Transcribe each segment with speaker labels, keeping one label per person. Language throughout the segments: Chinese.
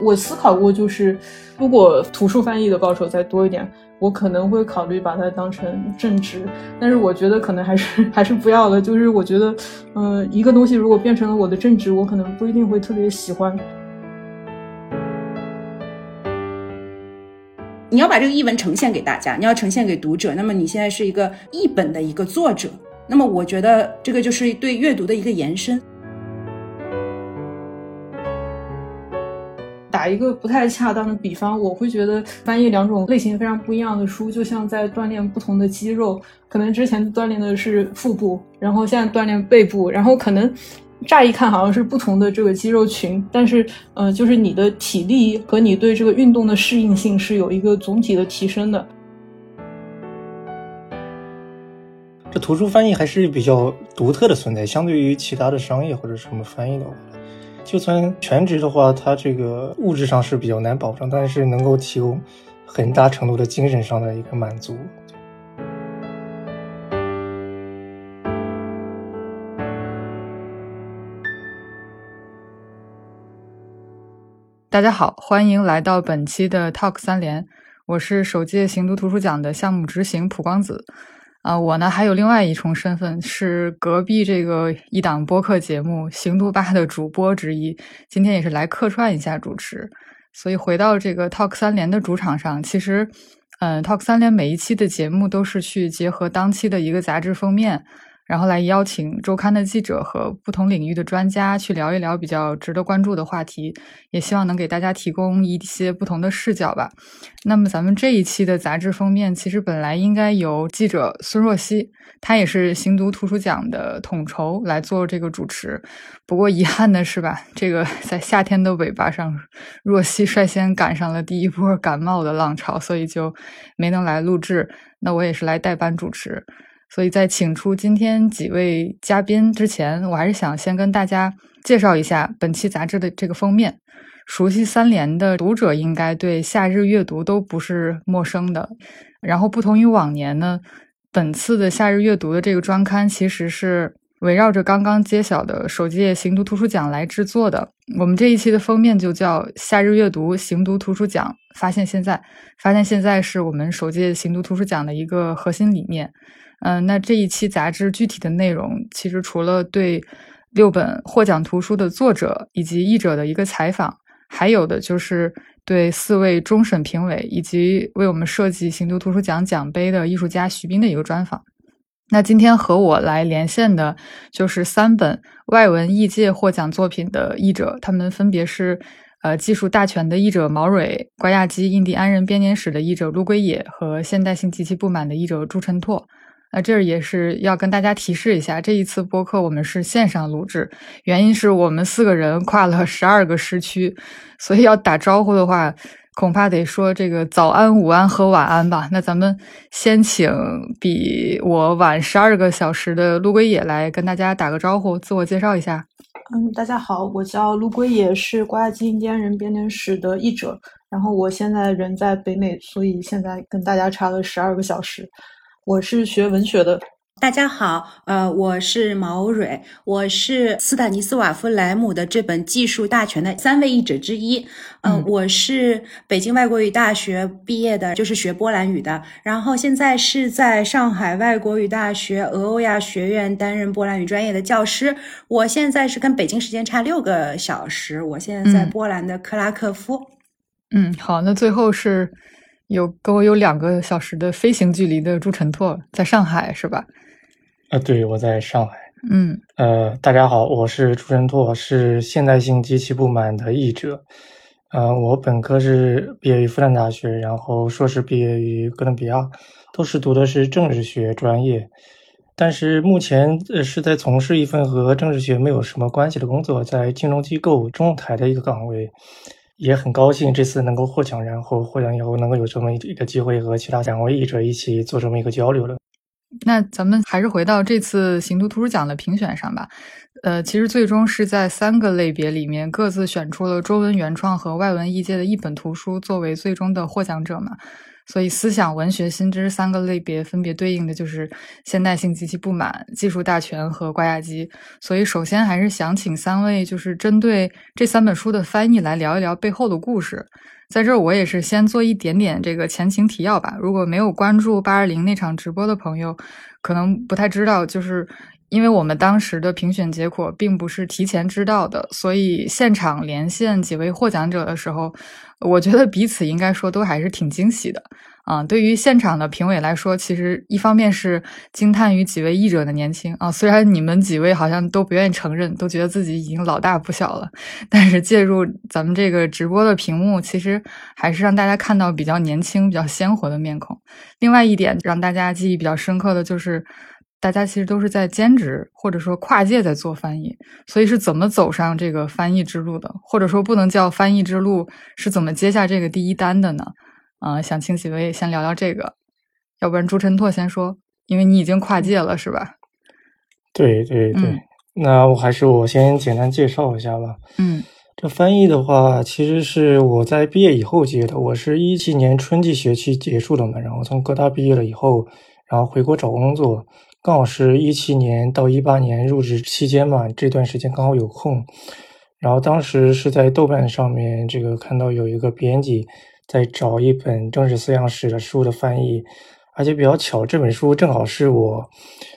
Speaker 1: 我思考过，就是如果图书翻译的报酬再多一点，我可能会考虑把它当成正职。但是我觉得可能还是 还是不要了。就是我觉得，嗯，一个东西如果变成了我的正职，我可能不一定会特别喜欢。
Speaker 2: 你要把这个译文呈现给大家，你要呈现给读者。那么你现在是一个译本的一个作者，那么我觉得这个就是对阅读的一个延伸。
Speaker 1: 一个不太恰当的比方，我会觉得翻译两种类型非常不一样的书，就像在锻炼不同的肌肉。可能之前锻炼的是腹部，然后现在锻炼背部，然后可能乍一看好像是不同的这个肌肉群，但是，呃，就是你的体力和你对这个运动的适应性是有一个总体的提升的。
Speaker 3: 这图书翻译还是比较独特的存在，相对于其他的商业或者什么翻译的话。就算全职的话，它这个物质上是比较难保证，但是能够提供很大程度的精神上的一个满足。
Speaker 4: 大家好，欢迎来到本期的 Talk 三联，我是首届行读图书奖的项目执行蒲光子。啊，我呢还有另外一重身份，是隔壁这个一档播客节目《行读吧》的主播之一。今天也是来客串一下主持，所以回到这个 Talk 三联的主场上，其实，嗯，Talk 三联每一期的节目都是去结合当期的一个杂志封面。然后来邀请周刊的记者和不同领域的专家去聊一聊比较值得关注的话题，也希望能给大家提供一些不同的视角吧。那么咱们这一期的杂志封面，其实本来应该由记者孙若曦，她也是行读图书奖的统筹来做这个主持。不过遗憾的是吧，这个在夏天的尾巴上，若曦率先赶上了第一波感冒的浪潮，所以就没能来录制。那我也是来代班主持。所以在请出今天几位嘉宾之前，我还是想先跟大家介绍一下本期杂志的这个封面。熟悉三联的读者应该对夏日阅读都不是陌生的。然后不同于往年呢，本次的夏日阅读的这个专刊其实是围绕着刚刚揭晓的首届行读图书奖来制作的。我们这一期的封面就叫《夏日阅读行读图书奖发现现在》，发现现在是我们首届行读图书奖的一个核心理念。嗯，那这一期杂志具体的内容，其实除了对六本获奖图书的作者以及译者的一个采访，还有的就是对四位终审评委以及为我们设计行读图书奖奖杯的艺术家徐斌的一个专访。那今天和我来连线的，就是三本外文译界获奖作品的译者，他们分别是呃技术大全的译者毛蕊、瓜亚基印第安人编年史的译者陆龟野和现代性极其不满的译者朱晨拓。那这也是要跟大家提示一下，这一次播客我们是线上录制，原因是我们四个人跨了十二个时区，所以要打招呼的话，恐怕得说这个早安、午安和晚安吧。那咱们先请比我晚十二个小时的陆龟野来跟大家打个招呼，自我介绍一下。
Speaker 1: 嗯，大家好，我叫陆龟野，是瓜亚基印第安人编年史的译者，然后我现在人在北美，所以现在跟大家差了十二个小时。我是学文学的，
Speaker 2: 大家好，呃，我是毛蕊，我是斯坦尼斯瓦夫莱姆的这本技术大全的三位译者之一，嗯，我是北京外国语大学毕业的，就是学波兰语的，然后现在是在上海外国语大学俄欧亚学院担任波兰语专业的教师，我现在是跟北京时间差六个小时，我现在在波兰的克拉科夫，
Speaker 4: 嗯，好，那最后是。有跟我有两个小时的飞行距离的朱晨拓，在上海是吧？
Speaker 3: 啊，对，我在上海。
Speaker 4: 嗯，
Speaker 3: 呃，大家好，我是朱晨拓，是现代性极其不满的译者。呃，我本科是毕业于复旦大学，然后硕士毕业于哥伦比亚，都是读的是政治学专业。但是目前呃是在从事一份和政治学没有什么关系的工作，在金融机构中台的一个岗位。也很高兴这次能够获奖，然后获奖以后能够有这么一个机会和其他两位译者一起做这么一个交流了。
Speaker 4: 那咱们还是回到这次行读图书奖的评选上吧。呃，其实最终是在三个类别里面各自选出了中文原创和外文译介的一本图书作为最终的获奖者嘛。所以思想、文学、新知三个类别分别对应的就是现代性及其不满、技术大全和挂压机。所以首先还是想请三位就是针对这三本书的翻译来聊一聊背后的故事。在这儿我也是先做一点点这个前情提要吧。如果没有关注八二零那场直播的朋友，可能不太知道，就是因为我们当时的评选结果并不是提前知道的，所以现场连线几位获奖者的时候，我觉得彼此应该说都还是挺惊喜的。啊，对于现场的评委来说，其实一方面是惊叹于几位译者的年轻啊，虽然你们几位好像都不愿意承认，都觉得自己已经老大不小了，但是借助咱们这个直播的屏幕，其实还是让大家看到比较年轻、比较鲜活的面孔。另外一点让大家记忆比较深刻的就是，大家其实都是在兼职或者说跨界在做翻译，所以是怎么走上这个翻译之路的？或者说不能叫翻译之路，是怎么接下这个第一单的呢？啊，想请几位先聊聊这个，要不然朱晨拓先说，因为你已经跨界了，是吧？
Speaker 3: 对对对，那我还是我先简单介绍一下吧。
Speaker 4: 嗯，
Speaker 3: 这翻译的话，其实是我在毕业以后接的，我是一七年春季学期结束的嘛，然后从哥大毕业了以后，然后回国找工作，刚好是一七年到一八年入职期间嘛，这段时间刚好有空，然后当时是在豆瓣上面这个看到有一个编辑。在找一本政治思想史的书的翻译，而且比较巧，这本书正好是我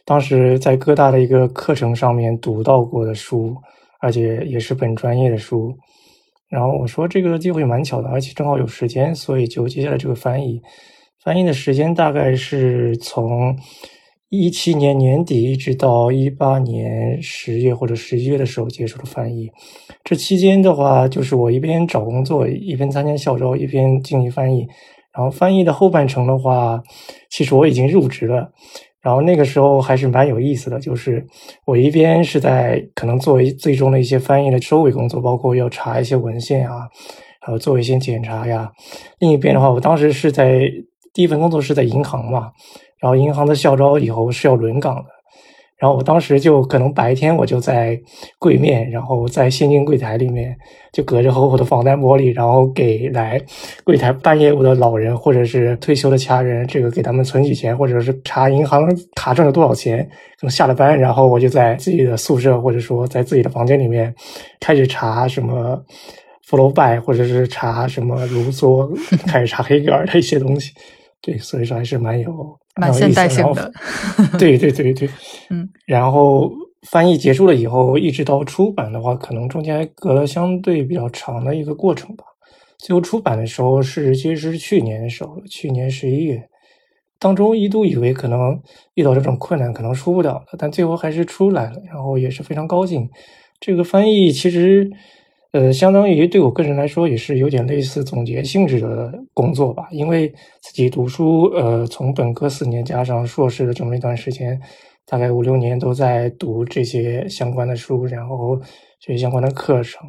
Speaker 3: 当时在各大的一个课程上面读到过的书，而且也是本专业的书。然后我说这个机会蛮巧的，而且正好有时间，所以就接下来这个翻译。翻译的时间大概是从一七年年底一直到一八年十月或者十一月的时候结束的翻译。这期间的话，就是我一边找工作，一边参加校招，一边进行翻译。然后翻译的后半程的话，其实我已经入职了。然后那个时候还是蛮有意思的，就是我一边是在可能作为最终的一些翻译的收尾工作，包括要查一些文献啊，还有做一些检查呀。另一边的话，我当时是在第一份工作是在银行嘛，然后银行的校招以后是要轮岗的。然后我当时就可能白天我就在柜面，然后在现金柜台里面就隔着厚厚的防弹玻璃，然后给来柜台办业务的老人或者是退休的家人，这个给他们存取钱，或者是查银行卡挣了多少钱。可能下了班，然后我就在自己的宿舍或者说在自己的房间里面开始查什么 flow by，，或者是查什么卢梭，开始查黑格尔的一些东西。对，所以说还是蛮有。
Speaker 4: 蛮现代性的，
Speaker 3: 对对对对，
Speaker 4: 嗯，
Speaker 3: 然后翻译结束了以后，一直到出版的话，可能中间还隔了相对比较长的一个过程吧。最后出版的时候是其实是去年的时候，去年十一月，当中一度以为可能遇到这种困难可能出不了了，但最后还是出来了，然后也是非常高兴。这个翻译其实。呃，相当于对我个人来说，也是有点类似总结性质的工作吧。因为自己读书，呃，从本科四年加上硕士的这么一段时间，大概五六年都在读这些相关的书，然后这些相关的课程。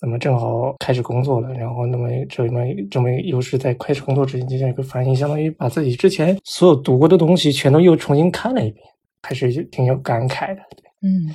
Speaker 3: 那么正好开始工作了，然后那么这么这么又是在开始工作之前进行一个翻译，相当于把自己之前所有读过的东西全都又重新看了一遍，还是挺有感慨的。
Speaker 4: 嗯，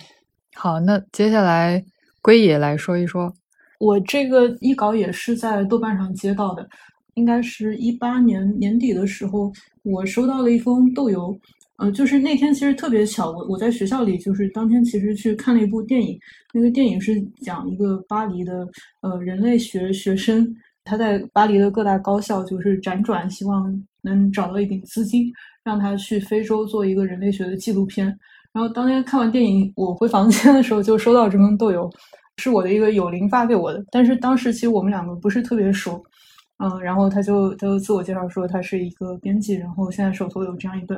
Speaker 4: 好，那接下来归野来说一说。
Speaker 1: 我这个一稿也是在豆瓣上接到的，应该是一八年年底的时候，我收到了一封豆邮。呃，就是那天其实特别巧，我我在学校里，就是当天其实去看了一部电影，那个电影是讲一个巴黎的呃人类学学生，他在巴黎的各大高校就是辗转，希望能找到一笔资金，让他去非洲做一个人类学的纪录片。然后当天看完电影，我回房间的时候就收到这封豆邮。是我的一个友邻发给我的，但是当时其实我们两个不是特别熟，嗯，然后他就他就自我介绍说他是一个编辑，然后现在手头有这样一本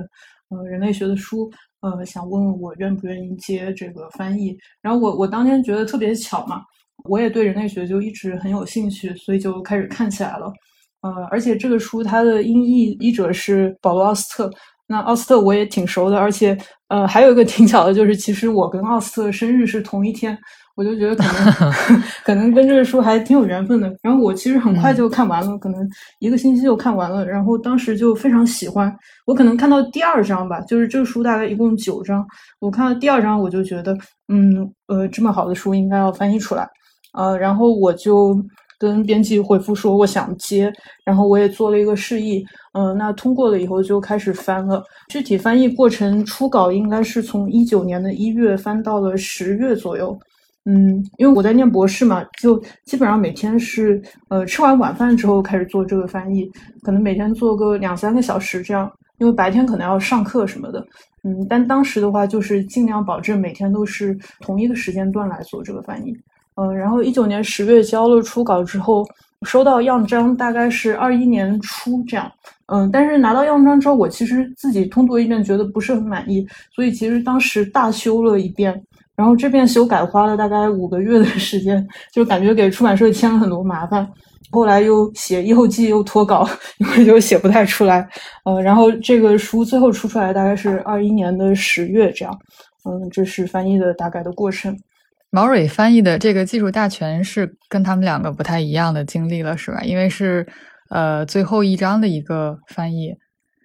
Speaker 1: 呃人类学的书，呃，想问我愿不愿意接这个翻译。然后我我当天觉得特别巧嘛，我也对人类学就一直很有兴趣，所以就开始看起来了。呃，而且这个书它的英译译者是保罗奥斯特，那奥斯特我也挺熟的，而且呃还有一个挺巧的就是，其实我跟奥斯特生日是同一天。我就觉得可能 可能跟这个书还挺有缘分的。然后我其实很快就看完了，可能一个星期就看完了。然后当时就非常喜欢。我可能看到第二章吧，就是这个书大概一共九章。我看到第二章，我就觉得，嗯，呃，这么好的书应该要翻译出来。呃，然后我就跟编辑回复说我想接，然后我也做了一个示意，嗯，那通过了以后就开始翻了。具体翻译过程初稿应该是从一九年的一月翻到了十月左右。嗯，因为我在念博士嘛，就基本上每天是呃吃完晚饭之后开始做这个翻译，可能每天做个两三个小时这样，因为白天可能要上课什么的。嗯，但当时的话就是尽量保证每天都是同一个时间段来做这个翻译。嗯，然后一九年十月交了初稿之后，收到样章大概是二一年初这样。嗯，但是拿到样章之后，我其实自己通读一遍觉得不是很满意，所以其实当时大修了一遍。然后这边修改花了大概五个月的时间，就感觉给出版社添了很多麻烦。后来又写后记，又脱稿，因为就写不太出来。呃，然后这个书最后出出来大概是二一年的十月这样。嗯，这是翻译的大概的过程。
Speaker 4: 毛蕊翻译的这个技术大全是跟他们两个不太一样的经历了，是吧？因为是呃最后一章的一个翻译。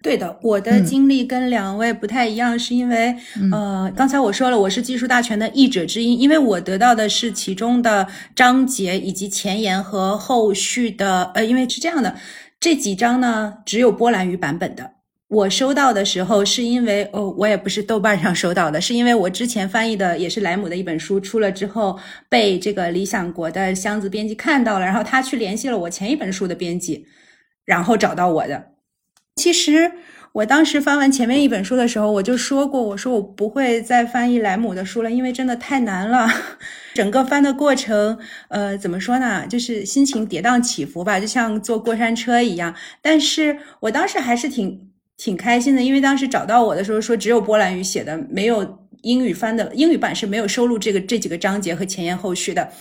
Speaker 2: 对的，我的经历跟两位不太一样，是因为呃，刚才我说了，我是技术大全的译者之一，因为我得到的是其中的章节以及前言和后续的，呃，因为是这样的，这几章呢只有波兰语版本的。我收到的时候是因为哦，我也不是豆瓣上收到的，是因为我之前翻译的也是莱姆的一本书出了之后，被这个理想国的箱子编辑看到了，然后他去联系了我前一本书的编辑，然后找到我的。其实我当时翻完前面一本书的时候，我就说过，我说我不会再翻译莱姆的书了，因为真的太难了。整个翻的过程，呃，怎么说呢？就是心情跌宕起伏吧，就像坐过山车一样。但是我当时还是挺挺开心的，因为当时找到我的时候说只有波兰语写的，没有英语翻的，英语版是没有收录这个这几个章节和前言后续的。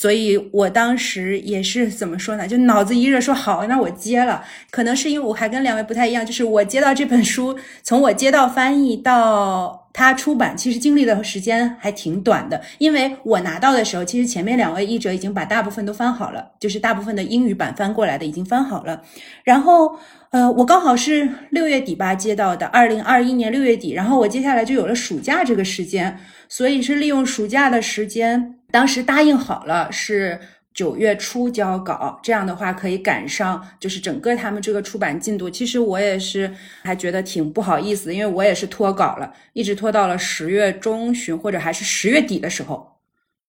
Speaker 2: 所以我当时也是怎么说呢？就脑子一热，说好，那我接了。可能是因为我还跟两位不太一样，就是我接到这本书，从我接到翻译到它出版，其实经历的时间还挺短的。因为我拿到的时候，其实前面两位译者已经把大部分都翻好了，就是大部分的英语版翻过来的已经翻好了。然后，呃，我刚好是六月底吧接到的，二零二一年六月底。然后我接下来就有了暑假这个时间，所以是利用暑假的时间。当时答应好了是九月初交稿，这样的话可以赶上就是整个他们这个出版进度。其实我也是还觉得挺不好意思，因为我也是拖稿了，一直拖到了十月中旬或者还是十月底的时候，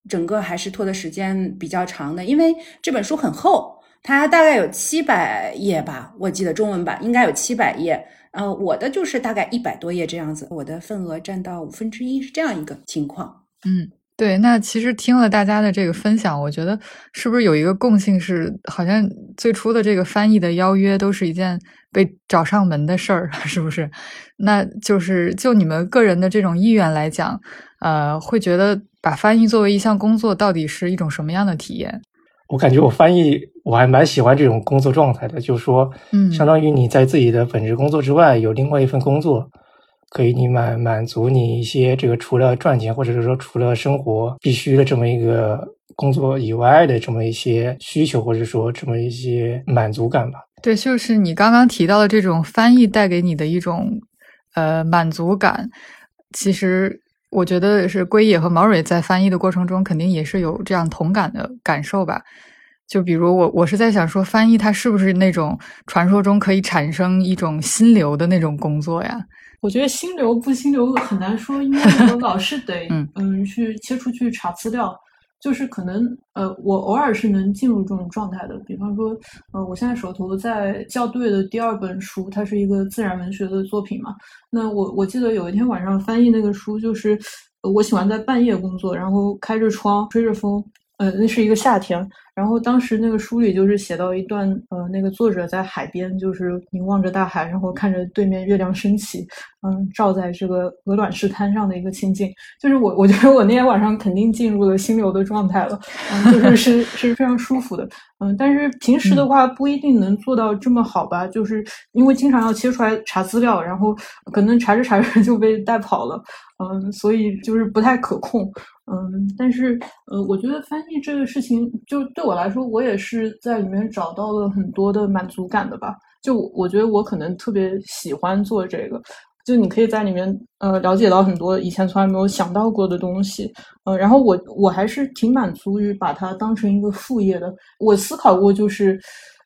Speaker 2: 整个还是拖的时间比较长的。因为这本书很厚，它大概有七百页吧，我记得中文版应该有七百页。呃，我的就是大概一百多页这样子，我的份额占到五分之一是这样一个情况。
Speaker 4: 嗯。对，那其实听了大家的这个分享，我觉得是不是有一个共性是，好像最初的这个翻译的邀约都是一件被找上门的事儿，是不是？那就是就你们个人的这种意愿来讲，呃，会觉得把翻译作为一项工作，到底是一种什么样的体验？
Speaker 3: 我感觉我翻译我还蛮喜欢这种工作状态的，就是说，
Speaker 4: 嗯，
Speaker 3: 相当于你在自己的本职工作之外有另外一份工作。可以，你满满足你一些这个除了赚钱或者是说除了生活必须的这么一个工作以外的这么一些需求，或者说这么一些满足感吧。
Speaker 4: 对，就是你刚刚提到的这种翻译带给你的一种呃满足感。其实我觉得是龟野和毛蕊在翻译的过程中肯定也是有这样同感的感受吧。就比如我，我是在想说，翻译它是不是那种传说中可以产生一种心流的那种工作呀？
Speaker 1: 我觉得心流不心流很难说，因为我老是得 嗯去切出去查资料，就是可能呃我偶尔是能进入这种状态的。比方说呃我现在手头在校对的第二本书，它是一个自然文学的作品嘛。那我我记得有一天晚上翻译那个书，就是我喜欢在半夜工作，然后开着窗吹着风，呃那是一个夏天。然后当时那个书里就是写到一段，呃，那个作者在海边，就是凝望着大海，然后看着对面月亮升起，嗯，照在这个鹅卵石滩上的一个情景。就是我，我觉得我那天晚上肯定进入了心流的状态了，嗯，就是是是非常舒服的，嗯。但是平时的话不一定能做到这么好吧，就是因为经常要切出来查资料，然后可能查着查着就被带跑了，嗯，所以就是不太可控。嗯，但是呃，我觉得翻译这个事情，就对我来说，我也是在里面找到了很多的满足感的吧。就我觉得我可能特别喜欢做这个，就你可以在里面呃了解到很多以前从来没有想到过的东西，呃，然后我我还是挺满足于把它当成一个副业的。我思考过，就是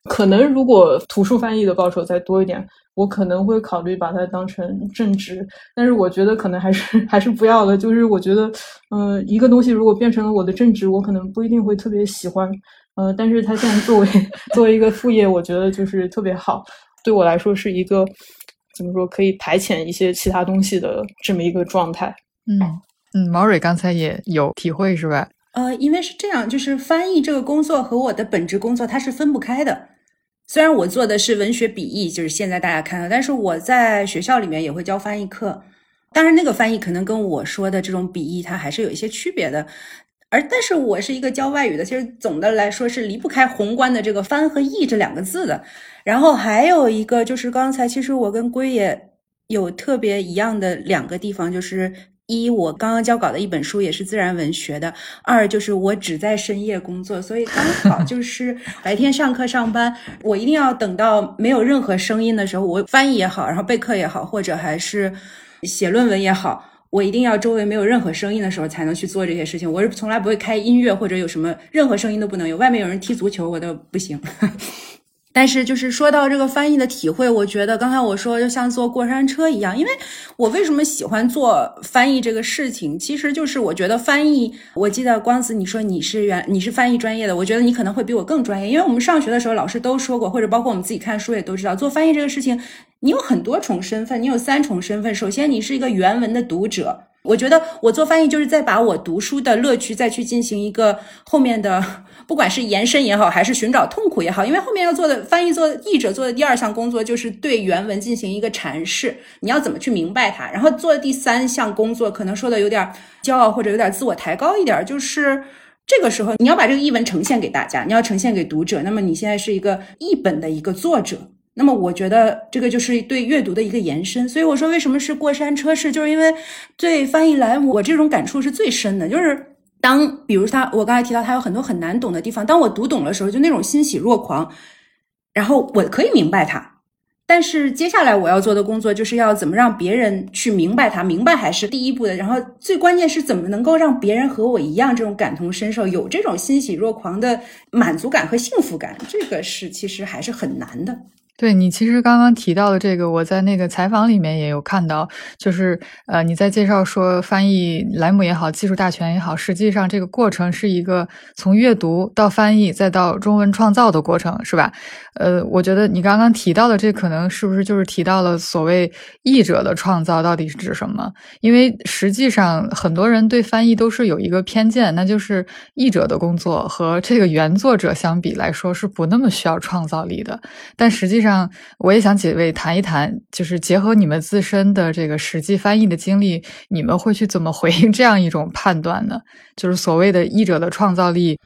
Speaker 1: 可能如果图书翻译的报酬再多一点，我可能会考虑把它当成正职。但是我觉得可能还是 还是不要了。就是我觉得，嗯，一个东西如果变成了我的正职，我可能不一定会特别喜欢。呃，但是它现在作为 作为一个副业，我觉得就是特别好，对我来说是一个。怎么说可以排遣一些其他东西的这么一个状态？
Speaker 4: 嗯嗯，毛蕊刚才也有体会是吧？
Speaker 2: 呃，因为是这样，就是翻译这个工作和我的本职工作它是分不开的。虽然我做的是文学笔译，就是现在大家看到，但是我在学校里面也会教翻译课。当然，那个翻译可能跟我说的这种笔译它还是有一些区别的。而但是我是一个教外语的，其实总的来说是离不开宏观的这个翻和译这两个字的。然后还有一个就是刚才，其实我跟龟也有特别一样的两个地方，就是一我刚刚交稿的一本书也是自然文学的，二就是我只在深夜工作，所以刚好 就是白天上课上班，我一定要等到没有任何声音的时候，我翻译也好，然后备课也好，或者还是写论文也好，我一定要周围没有任何声音的时候才能去做这些事情。我是从来不会开音乐或者有什么任何声音都不能有，外面有人踢足球我都不行。但是，就是说到这个翻译的体会，我觉得刚才我说就像坐过山车一样，因为我为什么喜欢做翻译这个事情，其实就是我觉得翻译。我记得光子你说你是原你是翻译专业的，我觉得你可能会比我更专业，因为我们上学的时候老师都说过，或者包括我们自己看书也都知道，做翻译这个事情，你有很多重身份，你有三重身份。首先，你是一个原文的读者。我觉得我做翻译就是在把我读书的乐趣再去进行一个后面的。不管是延伸也好，还是寻找痛苦也好，因为后面要做的翻译做译者做的第二项工作就是对原文进行一个阐释，你要怎么去明白它。然后做的第三项工作，可能说的有点骄傲或者有点自我抬高一点，就是这个时候你要把这个译文呈现给大家，你要呈现给读者。那么你现在是一个译本的一个作者，那么我觉得这个就是对阅读的一个延伸。所以我说为什么是过山车式，就是因为对翻译来我这种感触是最深的，就是。当比如他，我刚才提到他有很多很难懂的地方，当我读懂的时候，就那种欣喜若狂，然后我可以明白他。但是接下来我要做的工作，就是要怎么让别人去明白他，明白还是第一步的。然后最关键是怎么能够让别人和我一样，这种感同身受，有这种欣喜若狂的满足感和幸福感，这个是其实还是很难的。
Speaker 4: 对你其实刚刚提到的这个，我在那个采访里面也有看到，就是呃你在介绍说翻译莱姆也好，技术大全也好，实际上这个过程是一个从阅读到翻译再到中文创造的过程，是吧？呃，我觉得你刚刚提到的这可能是不是就是提到了所谓译者的创造到底是指什么？因为实际上很多人对翻译都是有一个偏见，那就是译者的工作和这个原作者相比来说是不那么需要创造力的，但实际。上，我也想几位谈一谈，就是结合你们自身的这个实际翻译的经历，你们会去怎么回应这样一种判断呢？就是所谓的译者的创造力。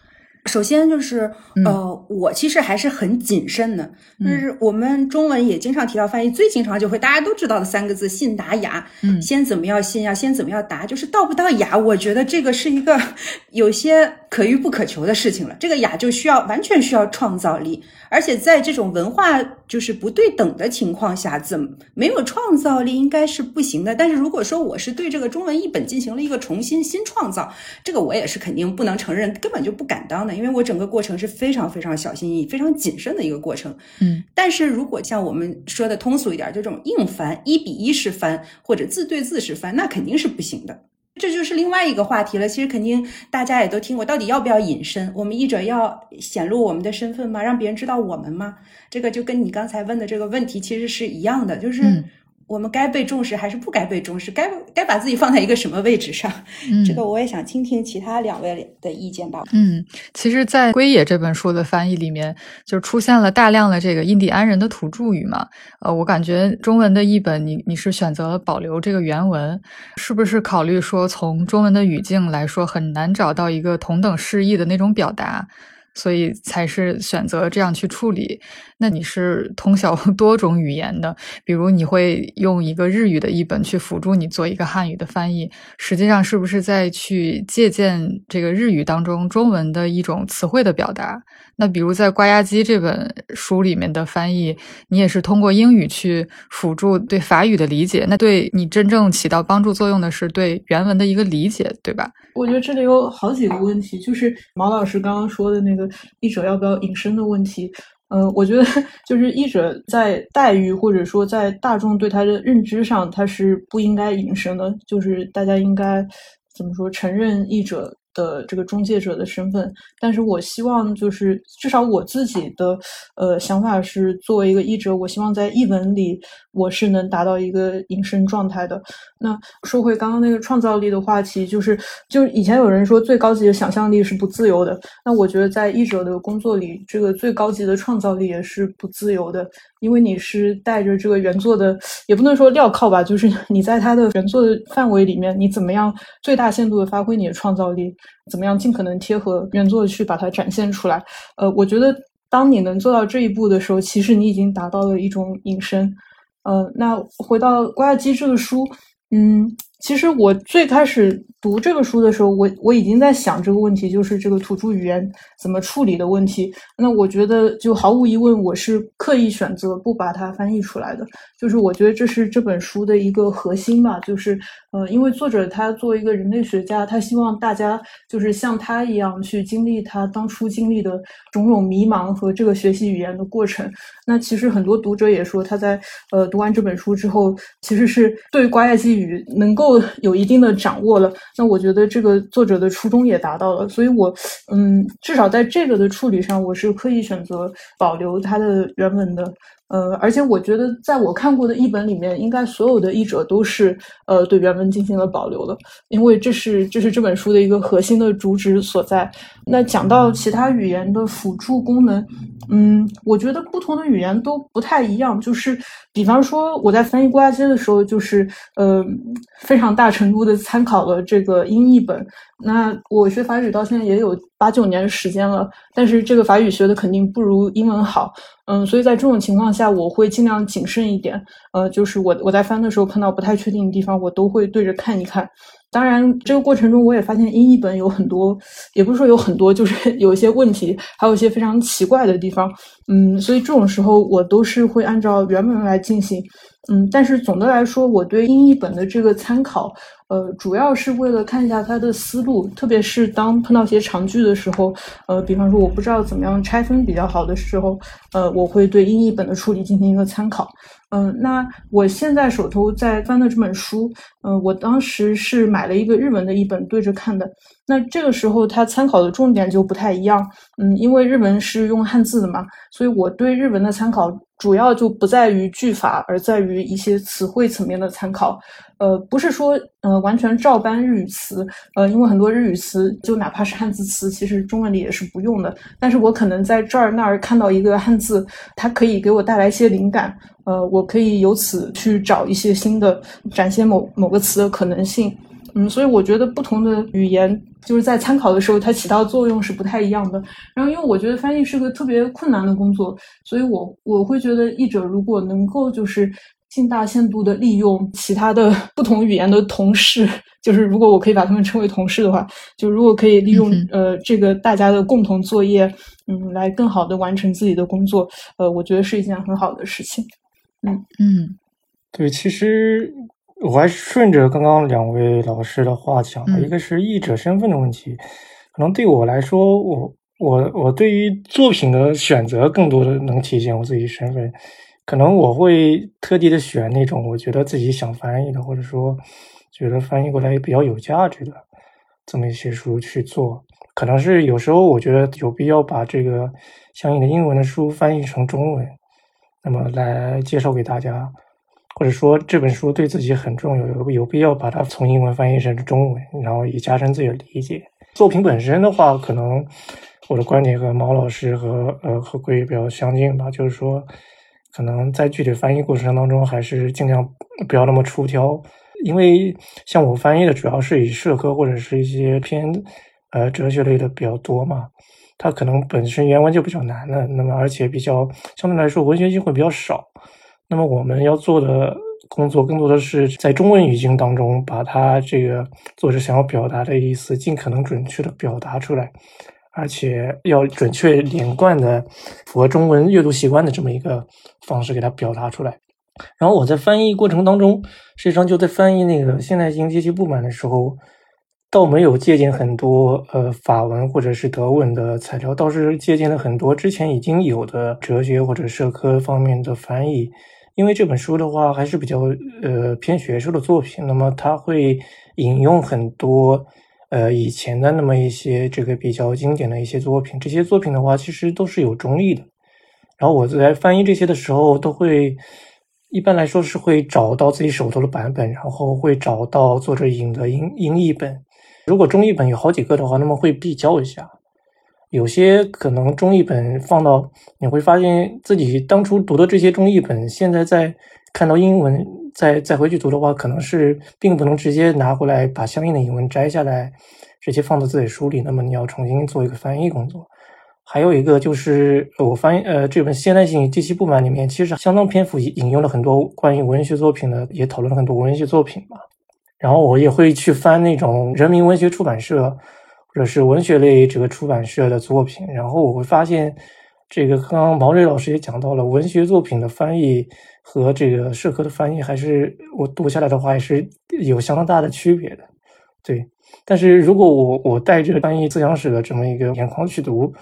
Speaker 2: 首先就是，呃，我其实还是很谨慎的。就是我们中文也经常提到翻译，最经常就会大家都知道的三个字“信达雅”。嗯，先怎么样信呀？先怎么样达？就是到不到雅，我觉得这个是一个 有些可遇不可求的事情了。这个雅就需要完全需要创造力。而且在这种文化就是不对等的情况下，怎么没有创造力应该是不行的。但是如果说我是对这个中文译本进行了一个重新新创造，这个我也是肯定不能承认，根本就不敢当的，因为我整个过程是非常非常小心翼翼、非常谨慎的一个过程。
Speaker 4: 嗯，
Speaker 2: 但是如果像我们说的通俗一点，就这种硬翻、一比一式翻或者字对字式翻，那肯定是不行的。这就是另外一个话题了。其实肯定大家也都听过，到底要不要隐身？我们译者要显露我们的身份吗？让别人知道我们吗？这个就跟你刚才问的这个问题其实是一样的，就是。我们该被重视还是不该被重视？该该把自己放在一个什么位置上？这个我也想听听其他两位的意见吧。
Speaker 4: 嗯，其实，在《归野》这本书的翻译里面，就出现了大量的这个印第安人的土著语嘛。呃，我感觉中文的译本，你你是选择了保留这个原文，是不是考虑说从中文的语境来说，很难找到一个同等释义的那种表达？所以才是选择这样去处理。那你是通晓 多种语言的，比如你会用一个日语的译本去辅助你做一个汉语的翻译，实际上是不是在去借鉴这个日语当中中文的一种词汇的表达？那比如在《瓜压机》这本书里面的翻译，你也是通过英语去辅助对法语的理解，那对你真正起到帮助作用的是对原文的一个理解，对吧？
Speaker 1: 我觉得这里有好几个问题，就是毛老师刚刚说的那个译者要不要隐身的问题。呃，我觉得就是译者在待遇或者说在大众对他的认知上，他是不应该隐身的，就是大家应该怎么说，承认译者。的这个中介者的身份，但是我希望就是至少我自己的呃想法是，作为一个译者，我希望在译文里我是能达到一个隐身状态的。那说回刚刚那个创造力的话题，就是就以前有人说最高级的想象力是不自由的，那我觉得在译者的工作里，这个最高级的创造力也是不自由的，因为你是带着这个原作的，也不能说镣铐吧，就是 你在它的原作的范围里面，你怎么样最大限度的发挥你的创造力。怎么样尽可能贴合原作去把它展现出来？呃，我觉得当你能做到这一步的时候，其实你已经达到了一种隐身。呃，那回到《关爱机制》的书，嗯。其实我最开始读这个书的时候，我我已经在想这个问题，就是这个土著语言怎么处理的问题。那我觉得，就毫无疑问，我是刻意选择不把它翻译出来的。就是我觉得这是这本书的一个核心吧。就是呃，因为作者他作为一个人类学家，他希望大家就是像他一样去经历他当初经历的种种迷茫和这个学习语言的过程。那其实很多读者也说，他在呃读完这本书之后，其实是对瓜亚基语能够。有一定的掌握了，那我觉得这个作者的初衷也达到了，所以我嗯，至少在这个的处理上，我是刻意选择保留它的原本的。呃，而且我觉得，在我看过的译本里面，应该所有的译者都是呃对原文进行了保留的，因为这是这是这本书的一个核心的主旨所在。那讲到其他语言的辅助功能，嗯，我觉得不同的语言都不太一样。就是比方说，我在翻译《瓜街》的时候，就是呃非常大程度的参考了这个英译本。那我学法语到现在也有八九年的时间了，但是这个法语学的肯定不如英文好，嗯，所以在这种情况下，我会尽量谨慎一点，呃，就是我我在翻的时候碰到不太确定的地方，我都会对着看一看。当然，这个过程中我也发现英译本有很多，也不是说有很多，就是 有一些问题，还有一些非常奇怪的地方，嗯，所以这种时候我都是会按照原文来进行，嗯，但是总的来说，我对英译本的这个参考。呃，主要是为了看一下它的思路，特别是当碰到一些长句的时候，呃，比方说我不知道怎么样拆分比较好的时候，呃，我会对英译本的处理进行一个参考。嗯，那我现在手头在翻的这本书，嗯，我当时是买了一个日文的译本对着看的。那这个时候，它参考的重点就不太一样。嗯，因为日文是用汉字的嘛，所以我对日文的参考主要就不在于句法，而在于一些词汇层面的参考。呃，不是说呃完全照搬日语词，呃，因为很多日语词就哪怕是汉字词，其实中文里也是不用的。但是我可能在这儿那儿看到一个汉字，它可以给我带来一些灵感。呃，我可以由此去找一些新的展现某某个词的可能性。嗯，所以我觉得不同的语言就是在参考的时候，它起到作用是不太一样的。然后，因为我觉得翻译是个特别困难的工作，所以我我会觉得译者如果能够就是尽大限度的利用其他的 不同语言的同事，就是如果我可以把他们称为同事的话，就如果可以利用呃这个大家的共同作业，嗯，来更好的完成自己的工作，呃，我觉得是一件很好的事情。嗯
Speaker 4: 嗯，
Speaker 3: 对，其实。我还顺着刚刚两位老师的话讲，一个是译者身份的问题，可能对我来说，我我我对于作品的选择更多的能体现我自己身份，可能我会特地的选那种我觉得自己想翻译的，或者说觉得翻译过来比较有价值的这么一些书去做，可能是有时候我觉得有必要把这个相应的英文的书翻译成中文，那么来介绍给大家。或者说这本书对自己很重要，有有必要把它从英文翻译成中文，然后以加深自己的理解。作品本身的话，可能我的观点和毛老师和呃和贵比较相近吧，就是说，可能在具体翻译过程当中，还是尽量不要那么出挑，因为像我翻译的主要是以社科或者是一些偏呃哲学类的比较多嘛。它可能本身原文就比较难了，那么而且比较相对来说文学性会比较少。那么我们要做的工作更多的是在中文语境当中，把它这个作者想要表达的意思尽可能准确的表达出来，而且要准确连贯的符合中文阅读习惯的这么一个方式给它表达出来。然后我在翻译过程当中，实际上就在翻译那个现代性阶级不满的时候。倒没有借鉴很多呃法文或者是德文的材料，倒是借鉴了很多之前已经有的哲学或者社科方面的翻译。因为这本书的话还是比较呃偏学术的作品，那么它会引用很多呃以前的那么一些这个比较经典的一些作品。这些作品的话其实都是有中译的。然后我在翻译这些的时候，都会一般来说是会找到自己手头的版本，然后会找到作者引的英英译本。如果中译本有好几个的话，那么会比较一下，有些可能中译本放到，你会发现自己当初读的这些中译本，现在在看到英文再再回去读的话，可能是并不能直接拿回来把相应的英文摘下来，直接放到自己书里。那么你要重新做一个翻译工作。还有一个就是我翻译呃这本《现代性极其不满》里面，其实相当篇幅引用了很多关于文学作品的，也讨论了很多文学作品嘛。然后我也会去翻那种人民文学出版社者是文学类这个出版社的作品，然后我会发现，这个刚刚毛瑞老师也讲到了，文学作品的翻译和这个社科的翻译，还是我读下来的话，还是有相当大的区别的。对，但是如果我我带着翻译自讲史的这么一个眼光去读，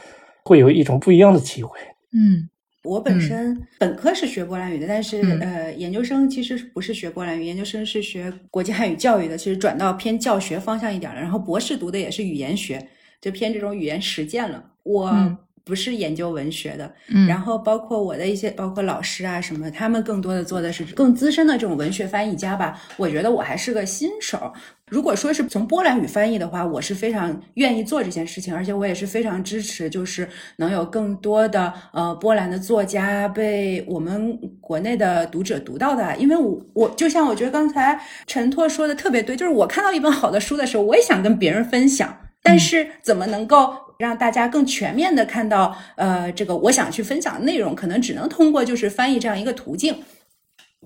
Speaker 3: 会有一种不一样的体会。
Speaker 4: 嗯。
Speaker 2: 我本身本科是学波兰语的，但是呃，研究生其实不是学波兰语，研究生是学国际汉语教育的，其实转到偏教学方向一点了。然后博士读的也是语言学，就偏这种语言实践了。我。不是研究文学的，嗯，然后包括我的一些，包括老师啊什么，他们更多的做的是更资深的这种文学翻译家吧。我觉得我还是个新手。如果说是从波兰语翻译的话，我是非常愿意做这件事情，而且我也是非常支持，就是能有更多的呃波兰的作家被我们国内的读者读到的。因为我我就像我觉得刚才陈拓说的特别对，就是我看到一本好的书的时候，我也想跟别人分享，但是怎么能够？让大家更全面的看到，呃，这个我想去分享的内容，可能只能通过就是翻译这样一个途径。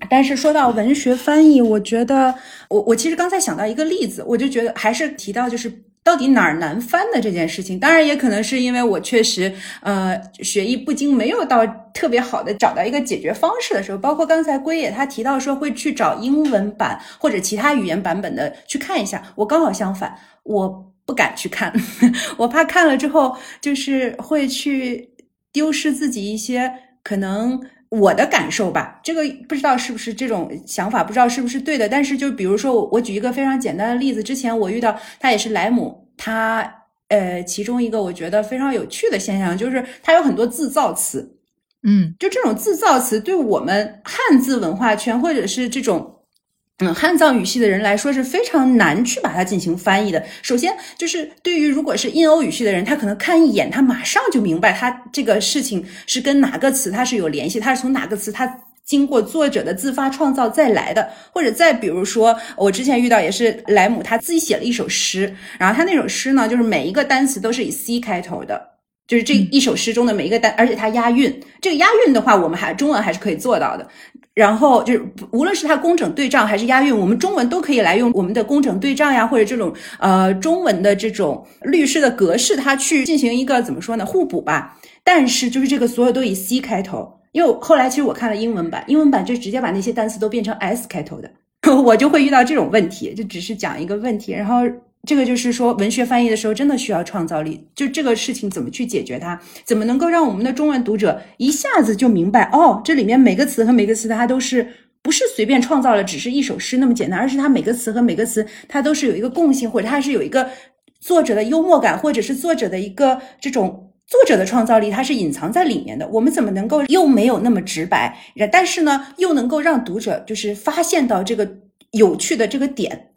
Speaker 2: 但是说到文学翻译，我觉得我我其实刚才想到一个例子，我就觉得还是提到就是到底哪儿难翻的这件事情。当然也可能是因为我确实呃学艺不精，没有到特别好的找到一个解决方式的时候。包括刚才龟野他提到说会去找英文版或者其他语言版本的去看一下，我刚好相反，我。不敢去看，我怕看了之后就是会去丢失自己一些可能我的感受吧。这个不知道是不是这种想法，不知道是不是对的。但是就比如说我，我举一个非常简单的例子，之前我遇到他也是莱姆，他呃其中一个我觉得非常有趣的现象就是他有很多自造词，
Speaker 4: 嗯，
Speaker 2: 就这种自造词对我们汉字文化圈或者是这种。嗯，汉藏语系的人来说是非常难去把它进行翻译的。首先，就是对于如果是印欧语系的人，他可能看一眼，他马上就明白他这个事情是跟哪个词它是有联系，它是从哪个词它经过作者的自发创造再来的。或者再比如说，我之前遇到也是莱姆他自己写了一首诗，然后他那首诗呢，就是每一个单词都是以 C 开头的，就是这一首诗中的每一个单，而且它押韵。这个押韵的话，我们还中文还是可以做到的。然后就是，无论是它工整对仗还是押韵，我们中文都可以来用我们的工整对仗呀，或者这种呃中文的这种律诗的格式，它去进行一个怎么说呢互补吧。但是就是这个所有都以 C 开头，因为后来其实我看了英文版，英文版就直接把那些单词都变成 S 开头的，我就会遇到这种问题，就只是讲一个问题，然后。这个就是说，文学翻译的时候真的需要创造力。就这个事情怎么去解决它？怎么能够让我们的中文读者一下子就明白？哦，这里面每个词和每个词它都是不是随便创造了，只是一首诗那么简单，而是它每个词和每个词它都是有一个共性，或者它是有一个作者的幽默感，或者是作者的一个这种作者的创造力，它是隐藏在里面的。我们怎么能够又没有那么直白，但是呢，又能够让读者就是发现到这个有趣的这个点？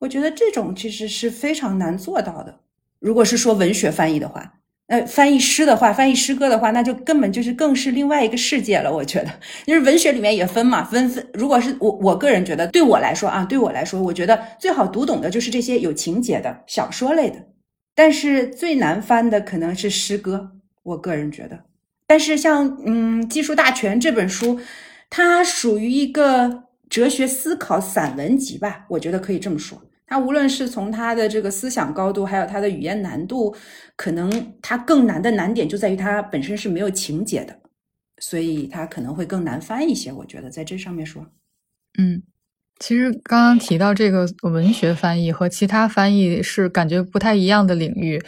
Speaker 2: 我觉得这种其实是非常难做到的。如果是说文学翻译的话，呃，翻译诗的话，翻译诗歌的话，那就根本就是更是另外一个世界了。我觉得，就是文学里面也分嘛，分分。如果是我我个人觉得，对我来说啊，对我来说，我觉得最好读懂的就是这些有情节的小说类的。但是最难翻的可能是诗歌，我个人觉得。但是像嗯《技术大全》这本书，它属于一个哲学思考散文集吧，我觉得可以这么说。它无论是从他的这个思想高度，还有他的语言难度，可能他更难的难点就在于他本身是没有情节的，所以他可能会更难翻一些。我觉得在这上面说，
Speaker 4: 嗯，其实刚刚提到这个文学翻译和其他翻译是感觉不太一样的领域。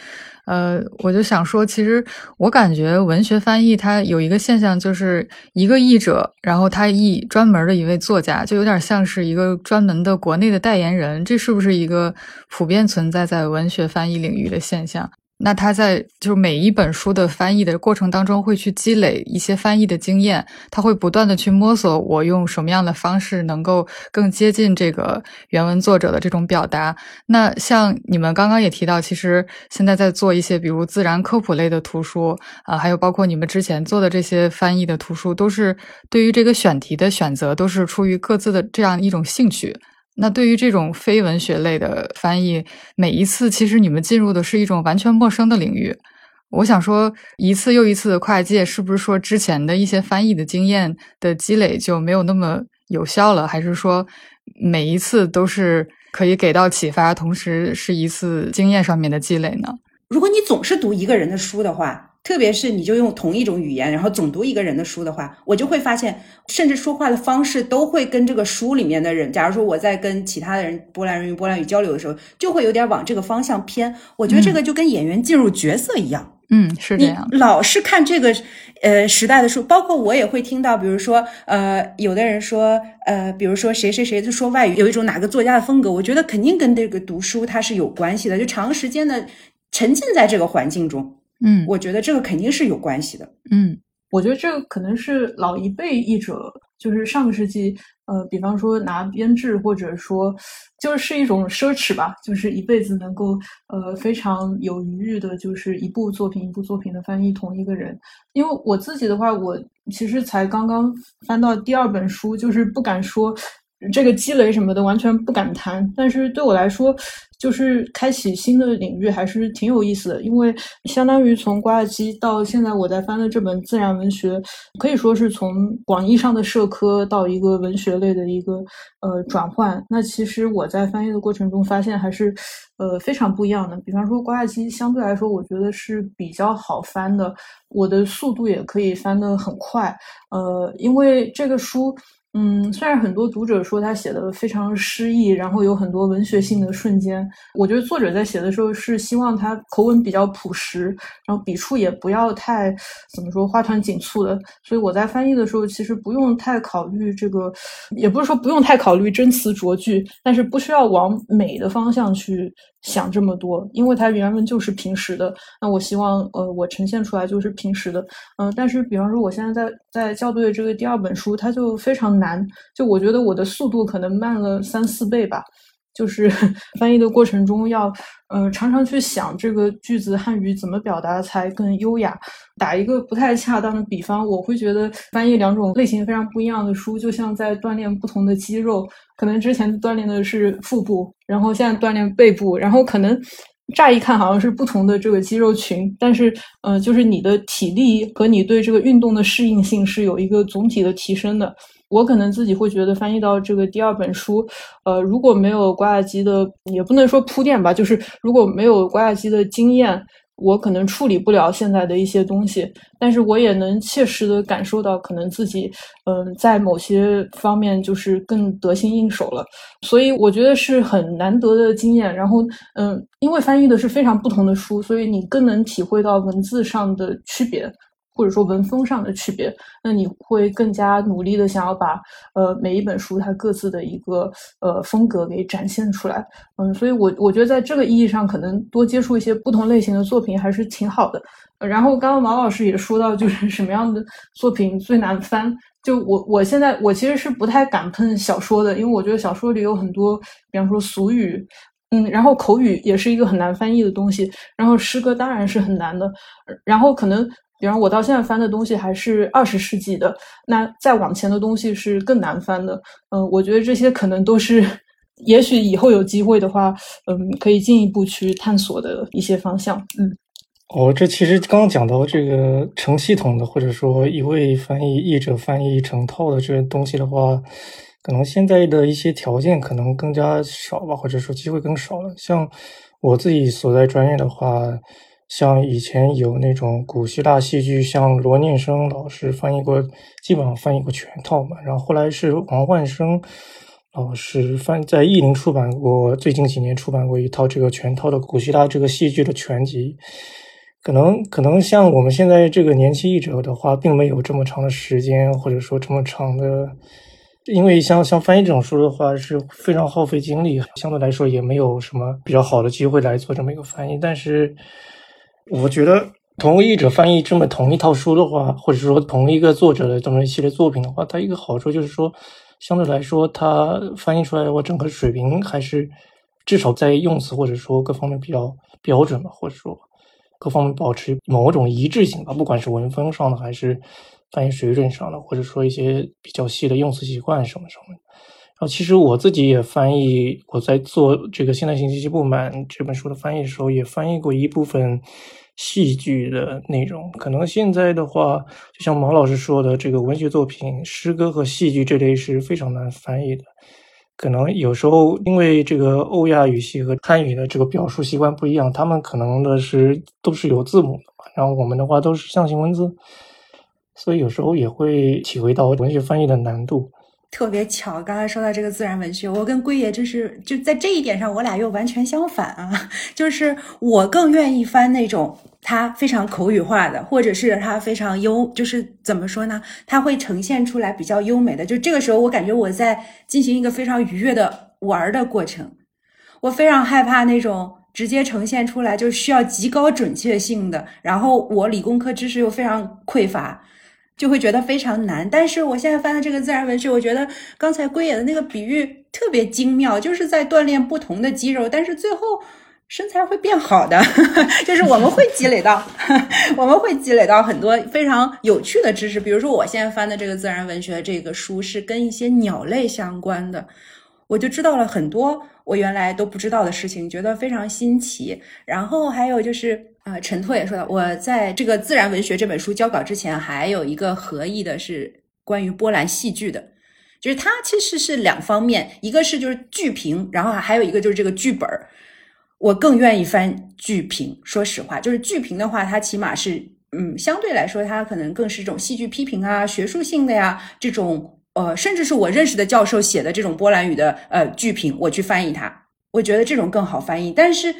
Speaker 4: 呃，我就想说，其实我感觉文学翻译它有一个现象，就是一个译者，然后他译专门的一位作家，就有点像是一个专门的国内的代言人。这是不是一个普遍存在在文学翻译领域的现象？那他在就是每一本书的翻译的过程当中，会去积累一些翻译的经验，他会不断的去摸索，我用什么样的方式能够更接近这个原文作者的这种表达。那像你们刚刚也提到，其实现在在做一些比如自然科普类的图书啊，还有包括你们之前做的这些翻译的图书，都是对于这个选题的选择，都是出于各自的这样一种兴趣。那对于这种非文学类的翻译，每一次其实你们进入的是一种完全陌生的领域。我想说，一次又一次的跨界，是不是说之前的一些翻译的经验的积累就没有那么有效了？还是说每一次都是可以给到启发，同时是一次经验上面的积累呢？
Speaker 2: 如果你总是读一个人的书的话。特别是你就用同一种语言，然后总读一个人的书的话，我就会发现，甚至说话的方式都会跟这个书里面的人。假如说我在跟其他的人波兰人用波兰语交流的时候，就会有点往这个方向偏。我觉得这个就跟演员进入角色一样。
Speaker 4: 嗯，是这样。
Speaker 2: 老是看这个呃时代的书，包括我也会听到，比如说呃，有的人说呃，比如说谁谁谁就说外语有一种哪个作家的风格，我觉得肯定跟这个读书它是有关系的，就长时间的沉浸在这个环境中。
Speaker 4: 嗯，
Speaker 2: 我觉得这个肯定是有关系的。
Speaker 4: 嗯，
Speaker 1: 我觉得这个可能是老一辈译者，就是上个世纪，呃，比方说拿编制，或者说就是是一种奢侈吧，就是一辈子能够呃非常有余裕的，就是一部作品一部作品的翻译同一个人。因为我自己的话，我其实才刚刚翻到第二本书，就是不敢说。这个积累什么的完全不敢谈，但是对我来说，就是开启新的领域还是挺有意思的。因为相当于从瓜尔基到现在我在翻的这本自然文学，可以说是从广义上的社科到一个文学类的一个呃转换。那其实我在翻译的过程中发现还是呃非常不一样的。比方说瓜尔基相对来说，我觉得是比较好翻的，我的速度也可以翻得很快。呃，因为这个书。嗯，虽然很多读者说他写的非常诗意，然后有很多文学性的瞬间，我觉得作者在写的时候是希望他口吻比较朴实，然后笔触也不要太怎么说花团锦簇的。所以我在翻译的时候，其实不用太考虑这个，也不是说不用太考虑真词拙句，但是不需要往美的方向去。想这么多，因为它原文就是平时的。那我希望，呃，我呈现出来就是平时的。嗯，但是比方说，我现在在在校对这个第二本书，它就非常难。就我觉得我的速度可能慢了三四倍吧。就是 翻译的过程中要，呃，常常去想这个句子汉语怎么表达才更优雅。打一个不太恰当的比方，我会觉得翻译两种类型非常不一样的书，就像在锻炼不同的肌肉。可能之前锻炼的是腹部，然后现在锻炼背部，然后可能乍一看好像是不同的这个肌肉群，但是，呃，就是你的体力和你对这个运动的适应性是有一个总体的提升的。我可能自己会觉得翻译到这个第二本书，呃，如果没有瓜尔基的，也不能说铺垫吧，就是如果没有瓜尔基的经验。我可能处理不了现在的一些东西，但是我也能切实的感受到，可能自己，嗯，在某些方面就是更得心应手了，所以我觉得是很难得的经验。然后，嗯，因为翻译的是非常不同的书，所以你更能体会到文字上的区别。或者说文风上的区别，那你会更加努力的想要把呃每一本书它各自的一个呃风格给展现出来，嗯，所以我我觉得在这个意义上，可能多接触一些不同类型的作品还是挺好的。然后刚刚毛老师也说到，就是 什么样的作品最难翻？就我我现在我其实是不太敢碰小说的，因为我觉得小说里有很多，比方说俗语，嗯，然后口语也是一个很难翻译的东西，然后诗歌当然是很难的，然后可能。比方我到现在翻的东西还是二十世纪的，那再往前的东西是更难翻的。嗯，我觉得这些可能都是也许以后有机会的话，嗯，可以进一步去探索的一些方向。嗯，
Speaker 3: 哦，这其实刚刚讲到这个成系统的，或者说一位翻译译者翻译成套的这些东西的话，可能现在的一些条件可能更加少吧，或者说机会更少了。像我自己所在专业的话，像以前有那种古希腊戏剧，像罗念生老师翻译过，基本上翻译过全套嘛。然后后来是王焕生。老师翻在译林出版过，最近几年出版过一套这个全套的古希腊这个戏剧的全集。可能可能像我们现在这个年轻译者的话，并没有这么长的时间，或者说这么长的，因为像像翻译这种书的话是非常耗费精力，相对来说也没有什么比较好的机会来做这么一个翻译。但是我觉得同个译者翻译这么同一套书的话，或者说同一个作者的这么一系列作品的话，它一个好处就是说。相对来说，它翻译出来，我整个水平还是至少在用词或者说各方面比较标准吧，或者说各方面保持某种一致性吧。不管是文风上的，还是翻译水准上的，或者说一些比较细的用词习惯什么什么。其实我自己也翻译，我在做这个《现代性信息不满》这本书的翻译的时候，也翻译过一部分。戏剧的内容，可能现在的话，就像毛老师说的，这个文学作品、诗歌和戏剧这类是非常难翻译的。可能有时候因为这个欧亚语系和汉语的这个表述习惯不一样，他们可能的是都是有字母的嘛，然后我们的话都是象形文字，所以有时候也会体会到文学翻译的难度。
Speaker 2: 特别巧，刚才说到这个自然文学，我跟龟爷就是就在这一点上，我俩又完全相反啊。就是我更愿意翻那种它非常口语化的，或者是它非常优，就是怎么说呢？它会呈现出来比较优美的。就这个时候，我感觉我在进行一个非常愉悦的玩的过程。我非常害怕那种直接呈现出来就需要极高准确性的，然后我理工科知识又非常匮乏。就会觉得非常难，但是我现在翻的这个自然文学，我觉得刚才龟野的那个比喻特别精妙，就是在锻炼不同的肌肉，但是最后身材会变好的，就是我们会积累到 我们会积累到很多非常有趣的知识。比如说，我现在翻的这个自然文学这个书是跟一些鸟类相关的，我就知道了很多我原来都不知道的事情，觉得非常新奇。然后还有就是。啊，陈拓也说到，我在这个自然文学这本书交稿之前，还有一个合译的是关于波兰戏剧的，就是它其实是两方面，一个是就是剧评，然后还有一个就是这个剧本。我更愿意翻剧评，说实话，就是剧评的话，它起码是嗯，相对来说，它可能更是一种戏剧批评啊，学术性的呀，这种呃，甚至是我认识的教授写的这种波兰语的呃剧评，我去翻译它，我觉得这种更好翻译，但是。